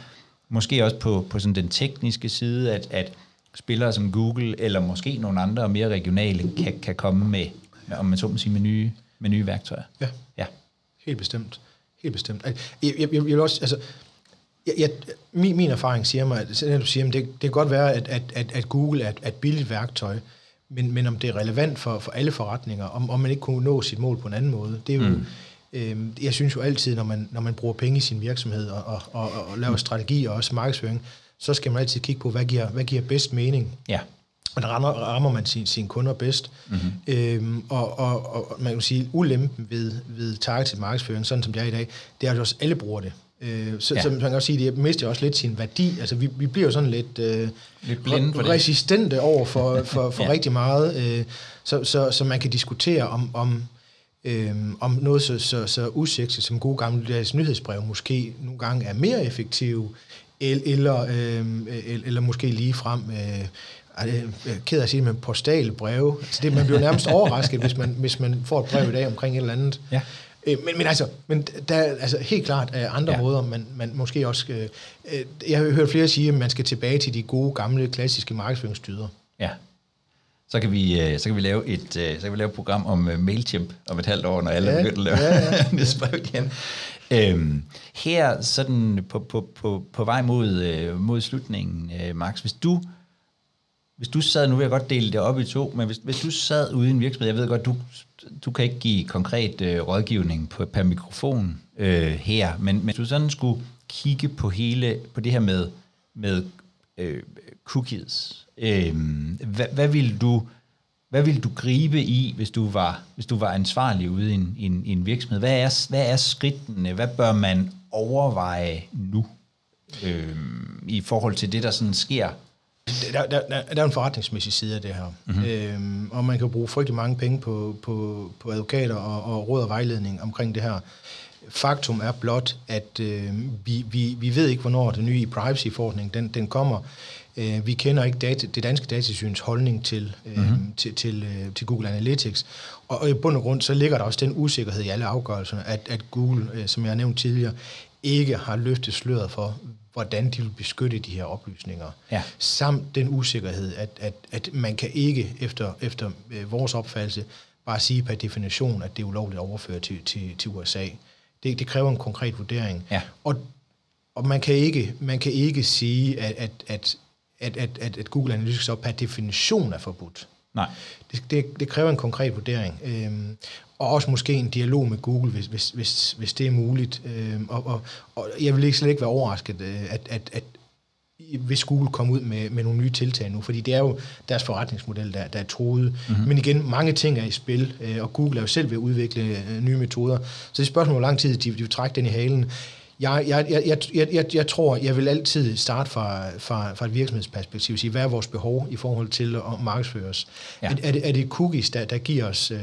måske også på, på sådan den tekniske side, at, at spillere som Google, eller måske nogle andre mere regionale, kan, kan komme med, om man så må sige, med nye, med nye værktøjer. Ja. Ja. Helt bestemt. Helt bestemt. Jeg, jeg, jeg, jeg vil også, altså, jeg, jeg, min, min erfaring siger mig, at du siger, at det, det kan godt være, at, at, at, at Google er et, et billigt værktøj, men, men om det er relevant for, for alle forretninger, om, om man ikke kunne nå sit mål på en anden måde, det er jo, mm. øhm, jeg synes jo altid, når man, når man bruger penge i sin virksomhed og, og, og, og laver strategi og også markedsføring, så skal man altid kigge på, hvad giver, hvad giver bedst mening. Ja. Hvordan rammer, rammer man sin, sine kunder bedst. Mm-hmm. Øhm, og, og, og man kan sige, ulempen ved, ved targeted markedsføring, sådan som det er i dag, det er, at også alle bruger det. Øh, så, ja. så man kan også sige, at det mister også lidt sin værdi. Altså, vi, vi bliver jo sådan lidt, øh, lidt blinde for resistente det. over for, for, for ja. rigtig meget. Øh, så, så, så man kan diskutere om, om, øh, om noget så, så, så usexet som gode gamle nyhedsbrev måske nogle gange er mere effektive, eller, øh, eller måske lige frem... Øh, jeg er ked af at sige, men postale breve. Altså det, man bliver nærmest overrasket, hvis man, hvis man får et brev i dag omkring et eller andet. Ja. Øh, men, men altså, men der er altså helt klart er andre ja. måder, man, man måske også... Øh, øh, jeg har hørt flere sige, at man skal tilbage til de gode, gamle, klassiske markedsføringsdyder. Ja. Så kan vi, øh, så kan vi lave et så kan vi lave et program om MailChimp om et halvt år, når alle ja, er begyndt at lave ja, ja. igen. Øhm, her sådan på, på, på, på vej mod, mod slutningen, Max, hvis du hvis du sad, nu vil jeg godt dele det op i to, men hvis, hvis du sad ude i en virksomhed, jeg ved godt, du, du kan ikke give konkret øh, rådgivning på, per mikrofon øh, her, men, men hvis du sådan skulle kigge på hele på det her med, med øh, cookies, øh, hvad, hvad vil du hvad vil du gribe i, hvis du var, hvis du var ansvarlig ude i en, i en, i en virksomhed? Hvad er, hvad er skridtene? Hvad bør man overveje nu øh, i forhold til det, der sådan sker der, der, der, der er en forretningsmæssig side af det her. Mm-hmm. Øhm, og man kan bruge frygtelig mange penge på, på, på advokater og, og råd og vejledning omkring det her. Faktum er blot, at øh, vi, vi, vi ved ikke, hvornår den nye privacy-forordning den, den kommer. Øh, vi kender ikke data, det danske datasyns holdning til, øh, mm-hmm. til, til, øh, til Google Analytics. Og, og i bund og grund, så ligger der også den usikkerhed i alle afgørelserne, at, at Google, øh, som jeg har nævnt tidligere, ikke har løftet sløret for, hvordan de vil beskytte de her oplysninger. Ja. Samt den usikkerhed, at, at, at man kan ikke efter, efter øh, vores opfattelse bare sige per definition, at det er ulovligt at overføre til, til, til USA. Det, det kræver en konkret vurdering. Ja. Og, og man, kan ikke, man kan ikke sige, at, at, at, at, at, at, at Google Analytics så per definition er forbudt. Nej. Det, det, det kræver en konkret vurdering. Øhm, og også måske en dialog med Google, hvis, hvis, hvis, hvis det er muligt. Øhm, og, og, og jeg vil ikke slet ikke være overrasket, øh, at, at, at hvis Google kommer ud med, med nogle nye tiltag nu, fordi det er jo deres forretningsmodel, der, der er troet. Mm-hmm. Men igen, mange ting er i spil, øh, og Google er jo selv ved at udvikle øh, nye metoder. Så det er spørgsmål, hvor lang tid de, de vil trække den i halen. Jeg, jeg, jeg, jeg, jeg, jeg tror, jeg vil altid starte fra, fra, fra et virksomhedsperspektiv og sige, hvad er vores behov i forhold til at markedsføre os? Ja. Er, er, det, er det cookies, der, der giver os... Øh,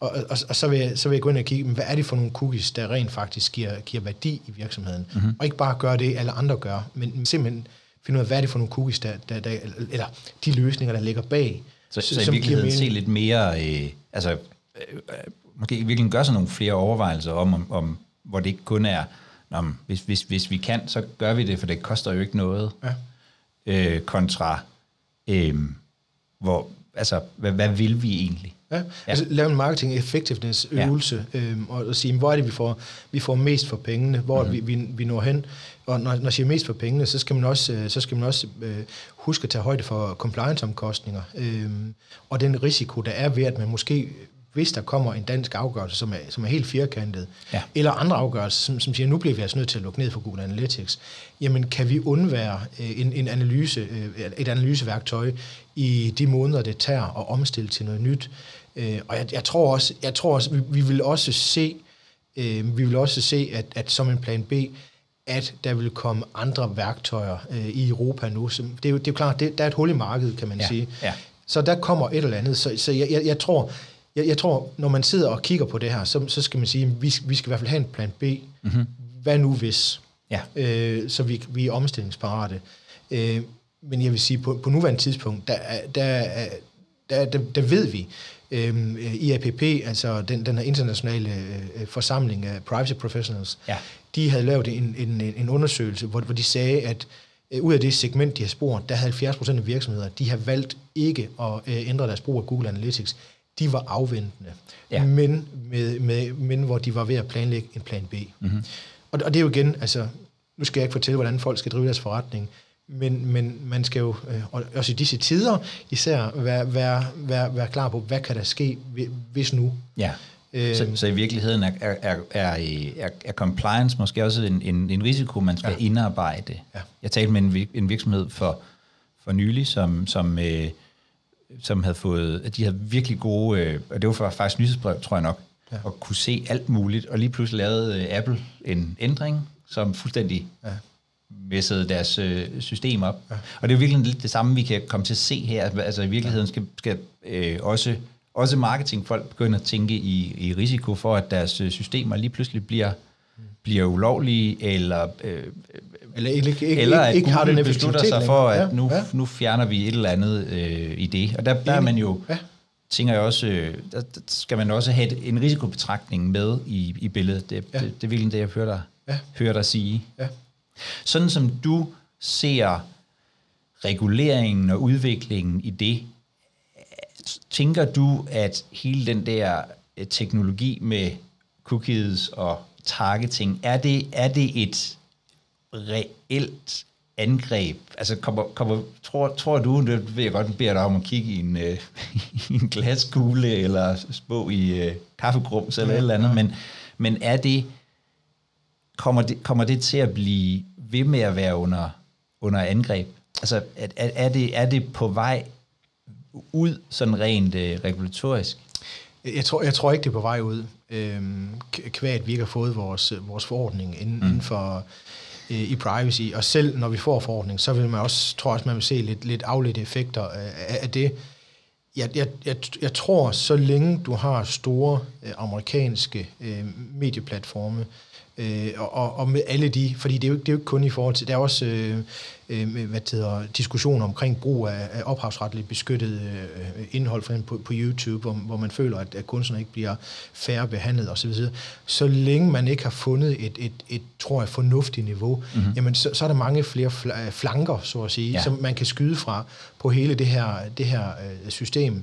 og, og, og så, vil jeg, så vil jeg gå ind og kigge, hvad er det for nogle cookies, der rent faktisk giver, giver værdi i virksomheden? Mm-hmm. Og ikke bare gøre det, alle andre gør, men simpelthen finde ud af, hvad er det for nogle cookies, der, der, der eller de løsninger, der ligger bag. Så, så, i virkeligheden se lidt mere, øh, altså øh, måske i virkeligheden gøre sig nogle flere overvejelser om, om, om hvor det ikke kun er, Nå, hvis, hvis, hvis vi kan, så gør vi det, for det koster jo ikke noget, ja. øh, kontra, øh, hvor, altså, hvad, hvad vil vi egentlig? Ja, ja. altså lave en marketing effectiveness øvelse, ja. øhm, og, og sige, hvor er det, vi får, vi får mest for pengene, hvor mm-hmm. vi, vi, vi når hen. Og når, når jeg siger mest for pengene, så skal man også, øh, så skal man også øh, huske at tage højde for compliance-omkostninger, øh, og den risiko, der er ved, at man måske hvis der kommer en dansk afgørelse, som er, som er helt firkantet, ja. eller andre afgørelser, som, som siger, nu bliver vi altså nødt til at lukke ned for Google Analytics, jamen kan vi undvære øh, en, en analyse, øh, et analyseværktøj i de måneder, det tager at omstille til noget nyt. Øh, og jeg, jeg tror også, jeg tror også vi, vi vil også se, øh, vi vil også se, at, at som en plan B, at der vil komme andre værktøjer øh, i Europa nu. Så det, er jo, det er jo klart, det, der er et hul i markedet, kan man ja. sige. Ja. Så der kommer et eller andet. Så, så jeg, jeg, jeg tror, jeg, jeg tror, når man sidder og kigger på det her, så, så skal man sige, at vi, vi skal i hvert fald have en plan B. Mm-hmm. Hvad nu hvis? Ja. Øh, så vi, vi er omstillingsparate. Øh, men jeg vil sige, på, på nuværende tidspunkt, der, der, der, der, der ved vi, øh, IAPP, altså den, den her internationale øh, forsamling af privacy professionals, ja. de havde lavet en, en, en undersøgelse, hvor, hvor de sagde, at øh, ud af det segment, de har spurgt, der havde 70% af virksomheder, de har valgt ikke at øh, ændre deres brug af Google Analytics de var afventende, ja. men, med, med, men hvor de var ved at planlægge en plan B. Mm-hmm. Og, og det er jo igen, altså, nu skal jeg ikke fortælle, hvordan folk skal drive deres forretning, men, men man skal jo, øh, også i disse tider især, være, være, være, være klar på, hvad kan der ske, hvis nu? Ja. Øh, så, så i virkeligheden er, er, er, er, er compliance måske også en, en, en risiko, man skal ja. indarbejde. Ja. Jeg talte med en, en virksomhed for, for nylig, som, som øh, som havde fået, at de havde virkelig gode, øh, og det var faktisk nyhedsbrev, tror jeg nok, ja. og kunne se alt muligt, og lige pludselig lavede øh, Apple en ændring, som fuldstændig ja. messede deres øh, system op. Ja. Og det er virkelig lidt det samme, vi kan komme til at se her. Altså i virkeligheden skal, skal øh, også, også marketingfolk begynde at tænke i, i risiko for, at deres øh, systemer lige pludselig bliver, bliver ulovlige, eller øh, eller ikke, ikke, eller at ikke har den beslutter sig for, at ja, nu, ja. nu fjerner vi et eller andet øh, i det. Og der, der er man jo, ja. tænker jeg også, øh, der, der skal man også have en risikobetragtning med i, i billedet. Det, ja. det, det er virkelig det, jeg hører dig, ja. hører dig sige. Ja. Sådan som du ser reguleringen og udviklingen i det, tænker du, at hele den der øh, teknologi med cookies og targeting, er det, er det et reelt angreb? Altså, kommer, kommer, tror, tror du, det ved jeg godt, beder dig om at kigge i en, øh, i en glaskugle, eller spå i øh, kaffegrums, eller ja, et eller andet, men, men er det, kommer det, kommer det til at blive ved med at være under, under angreb? Altså, er, er, det, er det på vej ud, sådan rent øh, regulatorisk? Jeg tror, jeg tror ikke, det er på vej ud. Øhm, kvad, vi ikke har fået vores, vores forordning inden, mm. inden for øh, i privacy, og selv når vi får forordning, så vil man også, tror jeg også, man vil se lidt, lidt afledte effekter øh, af, af det. Jeg, jeg, jeg, jeg tror, så længe du har store øh, amerikanske øh, medieplatforme, øh, og, og med alle de, fordi det er jo, det er jo ikke kun i forhold til, der er også øh, øh, hvad hedder, diskussioner omkring brug af, af ophavsretligt beskyttet øh, indhold for på, på YouTube, hvor, hvor man føler, at, at kunstnerne ikke bliver færre behandlet osv. Så, så længe man ikke har fundet et, et, et tror jeg, fornuftigt niveau, mm-hmm. jamen så, så er der mange flere flanker, så at sige, ja. som man kan skyde fra på hele det her, det her øh, system.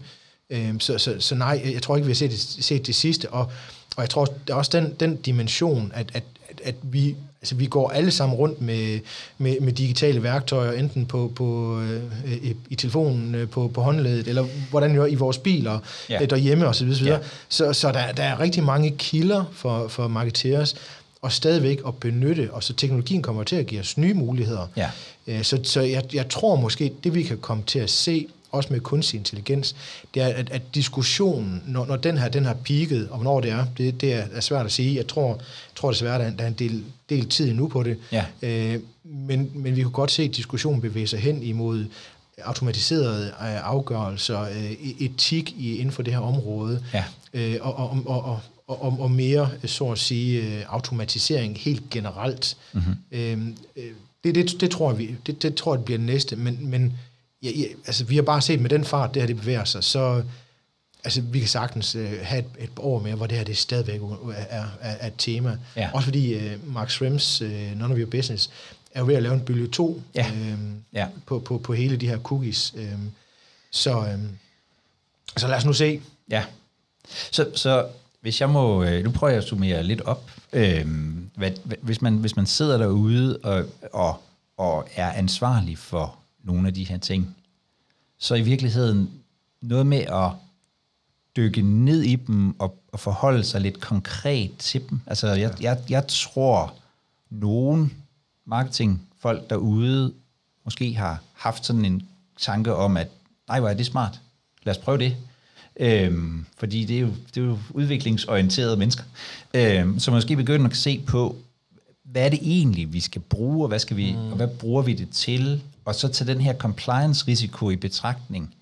Øh, så, så, så nej, jeg tror ikke, vi har set det, set det sidste, og og jeg tror, der er også den, den dimension, at, at, at, at vi, altså, vi går alle sammen rundt med, med, med digitale værktøjer, enten på, på, øh, i, telefonen, øh, på, på håndledet, eller hvordan jo i vores biler ja. Øh, derhjemme osv. Så, videre. Ja. så, så der, der er rigtig mange kilder for, for marketeers, og stadigvæk at benytte, og så teknologien kommer til at give os nye muligheder. Ja. Øh, så, så jeg, jeg tror måske, det vi kan komme til at se også med kunstig intelligens, det er, at, at diskussionen, når, når den her den har peaked, og hvornår det er, det, det er, er svært at sige. Jeg tror, jeg tror desværre, at der er en del, del tid nu på det. Ja. Øh, men, men vi kunne godt se, at diskussionen bevæger sig hen imod automatiserede øh, afgørelser, øh, e-, etik i, inden for det her område, ja. øh, og, og, og, og, og, og mere, så at sige, automatisering helt generelt. Mm-hmm. Det, det, det, tror vi, det, det tror jeg bliver det næste, men, men ja, ja, altså, vi har bare set med den fart, det her det bevæger sig, så altså, vi kan sagtens uh, have et, et år mere, hvor det her det stadigvæk er, er, er et tema. Ja. Også fordi uh, Mark Schrems, uh, None of Your Business, er ved at lave en bølge 2 ja. øhm, ja. På, på, på hele de her cookies. Øhm, så, øhm, så lad os nu se. Ja. Så, så hvis jeg må, nu prøver jeg at summere lidt op. Øhm, hvad, hvis, man, hvis man sidder derude og, og, og er ansvarlig for nogle af de her ting. Så i virkeligheden noget med at dykke ned i dem og, og forholde sig lidt konkret til dem. Altså jeg, jeg, jeg tror, nogen marketingfolk derude måske har haft sådan en tanke om, at nej, hvor er det smart. Lad os prøve det. Øhm, fordi det er, jo, det er jo udviklingsorienterede mennesker. Øhm, så måske begynder at se på, hvad er det egentlig, vi skal bruge, og hvad, skal vi, mm. og hvad bruger vi det til? Og så tage den her compliance-risiko i betragtning,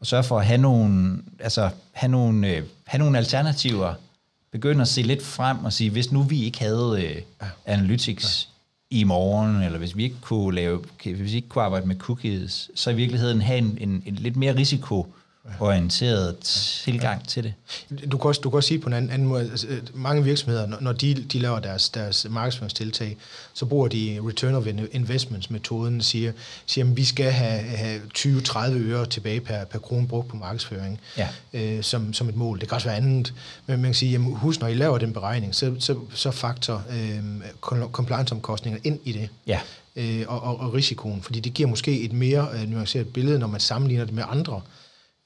og sørge for at have nogle, altså, have nogle, øh, have nogle alternativer. Begynde at se lidt frem og sige, hvis nu vi ikke havde øh, analytics ja. i morgen, eller hvis vi ikke kunne lave, hvis vi ikke kunne arbejde med cookies, så i virkeligheden have en, en, en lidt mere risiko orienteret tilgang til det. Du kan også, du kan også sige på en anden, anden måde, altså, mange virksomheder, når de, de laver deres, deres markedsføringstiltag, så bruger de return of investments metoden, siger, siger at vi skal have, have 20-30 øre tilbage per, per krone brugt på markedsføring ja. øh, som, som et mål. Det kan også være andet, men man kan sige, jamen, husk, når I laver den beregning, så, så, så faktor øh, compliance-omkostninger ind i det. Ja. Øh, og, og, og risikoen, fordi det giver måske et mere øh, nuanceret billede, når man sammenligner det med andre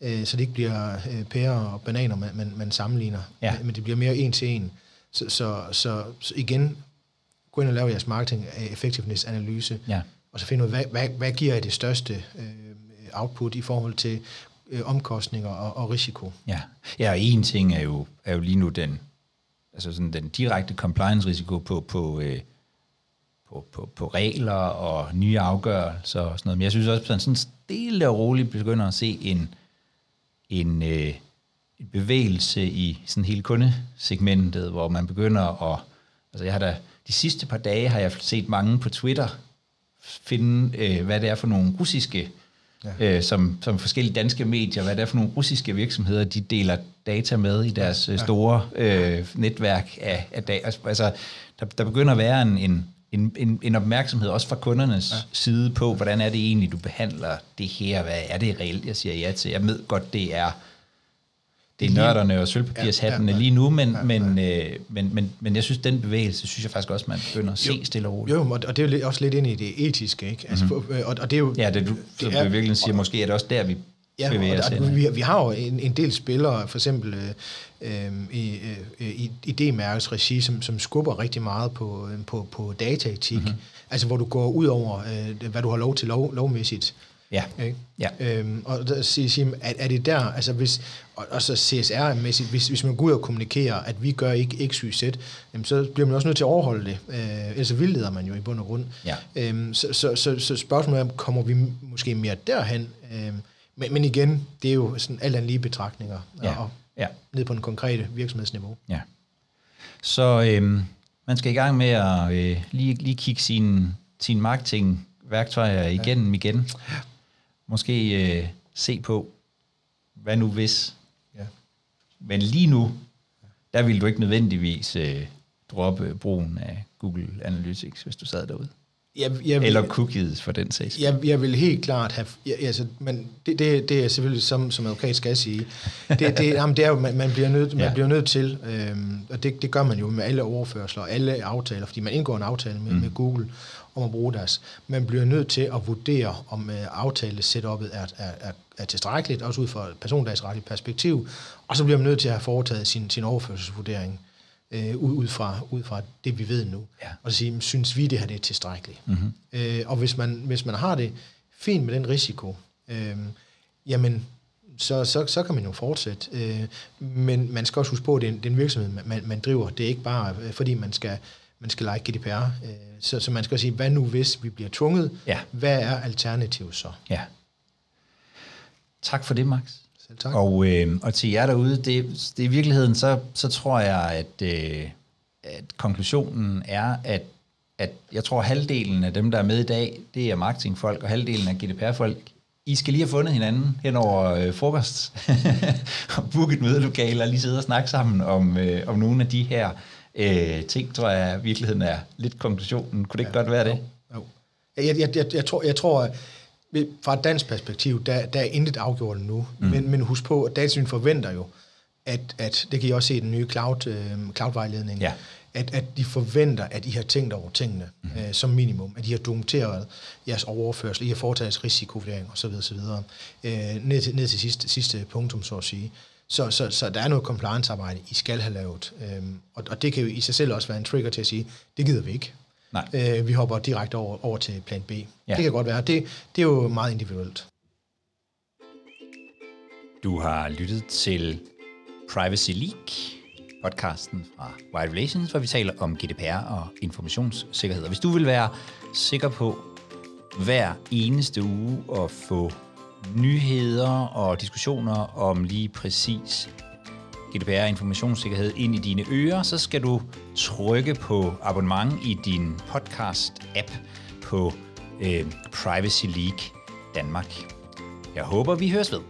øh, så det ikke bliver øh, pærer og bananer, man, man, man sammenligner, ja. men det bliver mere en til en. Så, så, så, så igen, gå ind og lave jeres marketing effectiveness-analyse, ja. og så finde ud af, hvad, hvad, hvad giver I det største øh, output i forhold til øh, omkostninger og, og risiko. Ja. ja, og en ting er jo, er jo lige nu den, altså sådan den direkte compliance-risiko på, på, øh, på, på, på regler og nye afgørelser og sådan noget. Men jeg synes også, at man sådan stille og roligt begynder at se en, en, øh, en bevægelse i sådan hele kundesegmentet, hvor man begynder at, altså jeg har da, de sidste par dage har jeg set mange på Twitter finde, øh, hvad det er for nogle russiske, ja. øh, som, som forskellige danske medier, hvad det er for nogle russiske virksomheder, de deler data med i deres ja. store øh, netværk af, af data. Altså, der, der begynder at være en, en, en, en, en opmærksomhed også fra kundernes ja. side på, hvordan er det egentlig, du behandler det her, hvad er det reelt, jeg siger ja til. Jeg ved godt, det er det er nørderne og sølvpapirshattene ja, ja, ja. lige nu, men, ja, ja. Men, øh, men, men, men jeg synes, den bevægelse, synes jeg faktisk også, man begynder at se jo, stille og roligt. Jo, og det er jo også lidt ind i det etiske, ikke? Altså, mm-hmm. og, og det er jo... Ja, det du det er, virkelig siger, måske er det også der, vi Ja, og der, vi, vi har jo en, en del spillere, for eksempel øh, i, øh, i, i D-mærkets regi, som, som skubber rigtig meget på, øh, på, på dataetik, mm-hmm. altså hvor du går ud over, øh, hvad du har lov til lov, lovmæssigt. Ja. Ikke? ja. Øhm, og der siger, siger er, er det der, altså hvis, og, og så CSR-mæssigt, hvis, hvis man går ud og kommunikerer, at vi gør ikke X, Y, Z, jamen, så bliver man også nødt til at overholde det. Øh, ellers vildleder man jo i bund og grund. Ja. Øhm, så, så, så, så spørgsmålet er, kommer vi måske mere derhen? Øhm, men, men igen, det er jo sådan alt andet lige betragtninger, ja. og ja. ned på den konkrete virksomhedsniveau. Ja. Så øhm, man skal i gang med at øh, lige, lige kigge sine sin marketing-værktøjer igennem ja. igen måske øh, se på, hvad nu hvis. Ja. Men lige nu, der vil du ikke nødvendigvis øh, droppe brugen af Google Analytics, hvis du sad derude. Jeg, jeg vil, Eller cookies for den sags. Jeg, jeg vil helt klart have, ja, altså, men det, det, det er selvfølgelig som, som advokat skal sige, det, det, jamen, det er jo, man, man bliver nødt, man ja. bliver nødt til, øhm, og det, det gør man jo med alle overførsler og alle aftaler, fordi man indgår en aftale med, mm. med Google, om at bruge deres. Man bliver nødt til at vurdere, om øh, aftalesetupet er, er, er, er tilstrækkeligt, også ud fra et persondagsretligt perspektiv, og så bliver man nødt til at have foretaget sin, sin overførselsvurdering øh, ud, fra, ud fra det, vi ved nu. Ja. Og så sige, synes vi, det her det er tilstrækkeligt? Mm-hmm. Øh, og hvis man, hvis man har det fint med den risiko, øh, jamen, så, så, så kan man jo fortsætte. Øh, men man skal også huske på, at det er en, det er en virksomhed, man, man driver. Det er ikke bare, øh, fordi man skal man skal lege GDPR. Øh, så, så man skal sige, hvad nu hvis vi bliver tvunget? Ja. Hvad er alternativet så? Ja. Tak for det, Max. Selv tak. Og, øh, og til jer derude, det, det i virkeligheden, så, så tror jeg, at, øh, at konklusionen er, at, at jeg tror, at halvdelen af dem, der er med i dag, det er marketingfolk, og halvdelen af GDPR-folk. I skal lige have fundet hinanden hen over øh, frokost, og booke et mødelokale, og lige sidde og snakke sammen om, øh, om nogle af de her øh, ting, tror jeg i virkeligheden er lidt konklusionen. Kunne det ikke ja, godt være det? Jo. Jeg, jeg, jeg, jeg, tror, jeg tror, fra et dansk perspektiv, der, der er intet afgjort nu. Mm. Men, men husk på, at Datatilsynet forventer jo, at, at det kan I også se i den nye cloud, øh, cloud-vejledning, ja. at, at de forventer, at I har tænkt over tingene mm. øh, som minimum, at I har dokumenteret jeres overførsel, I har foretaget risikovurdering osv. osv. Øh, ned til, ned til sidste, sidste punktum, så at sige. Så, så, så der er noget compliance-arbejde, I skal have lavet. Øhm, og, og det kan jo i sig selv også være en trigger til at sige, det gider vi ikke. Nej. Øh, vi hopper direkte over, over til plan B. Ja. Det kan godt være. Det, det er jo meget individuelt. Du har lyttet til Privacy League, podcasten fra Wide Relations, hvor vi taler om GDPR og informationssikkerhed. Og hvis du vil være sikker på hver eneste uge at få nyheder og diskussioner om lige præcis GDPR informationssikkerhed ind i dine ører, så skal du trykke på abonnement i din podcast-app på øh, Privacy League Danmark. Jeg håber, vi høres ved.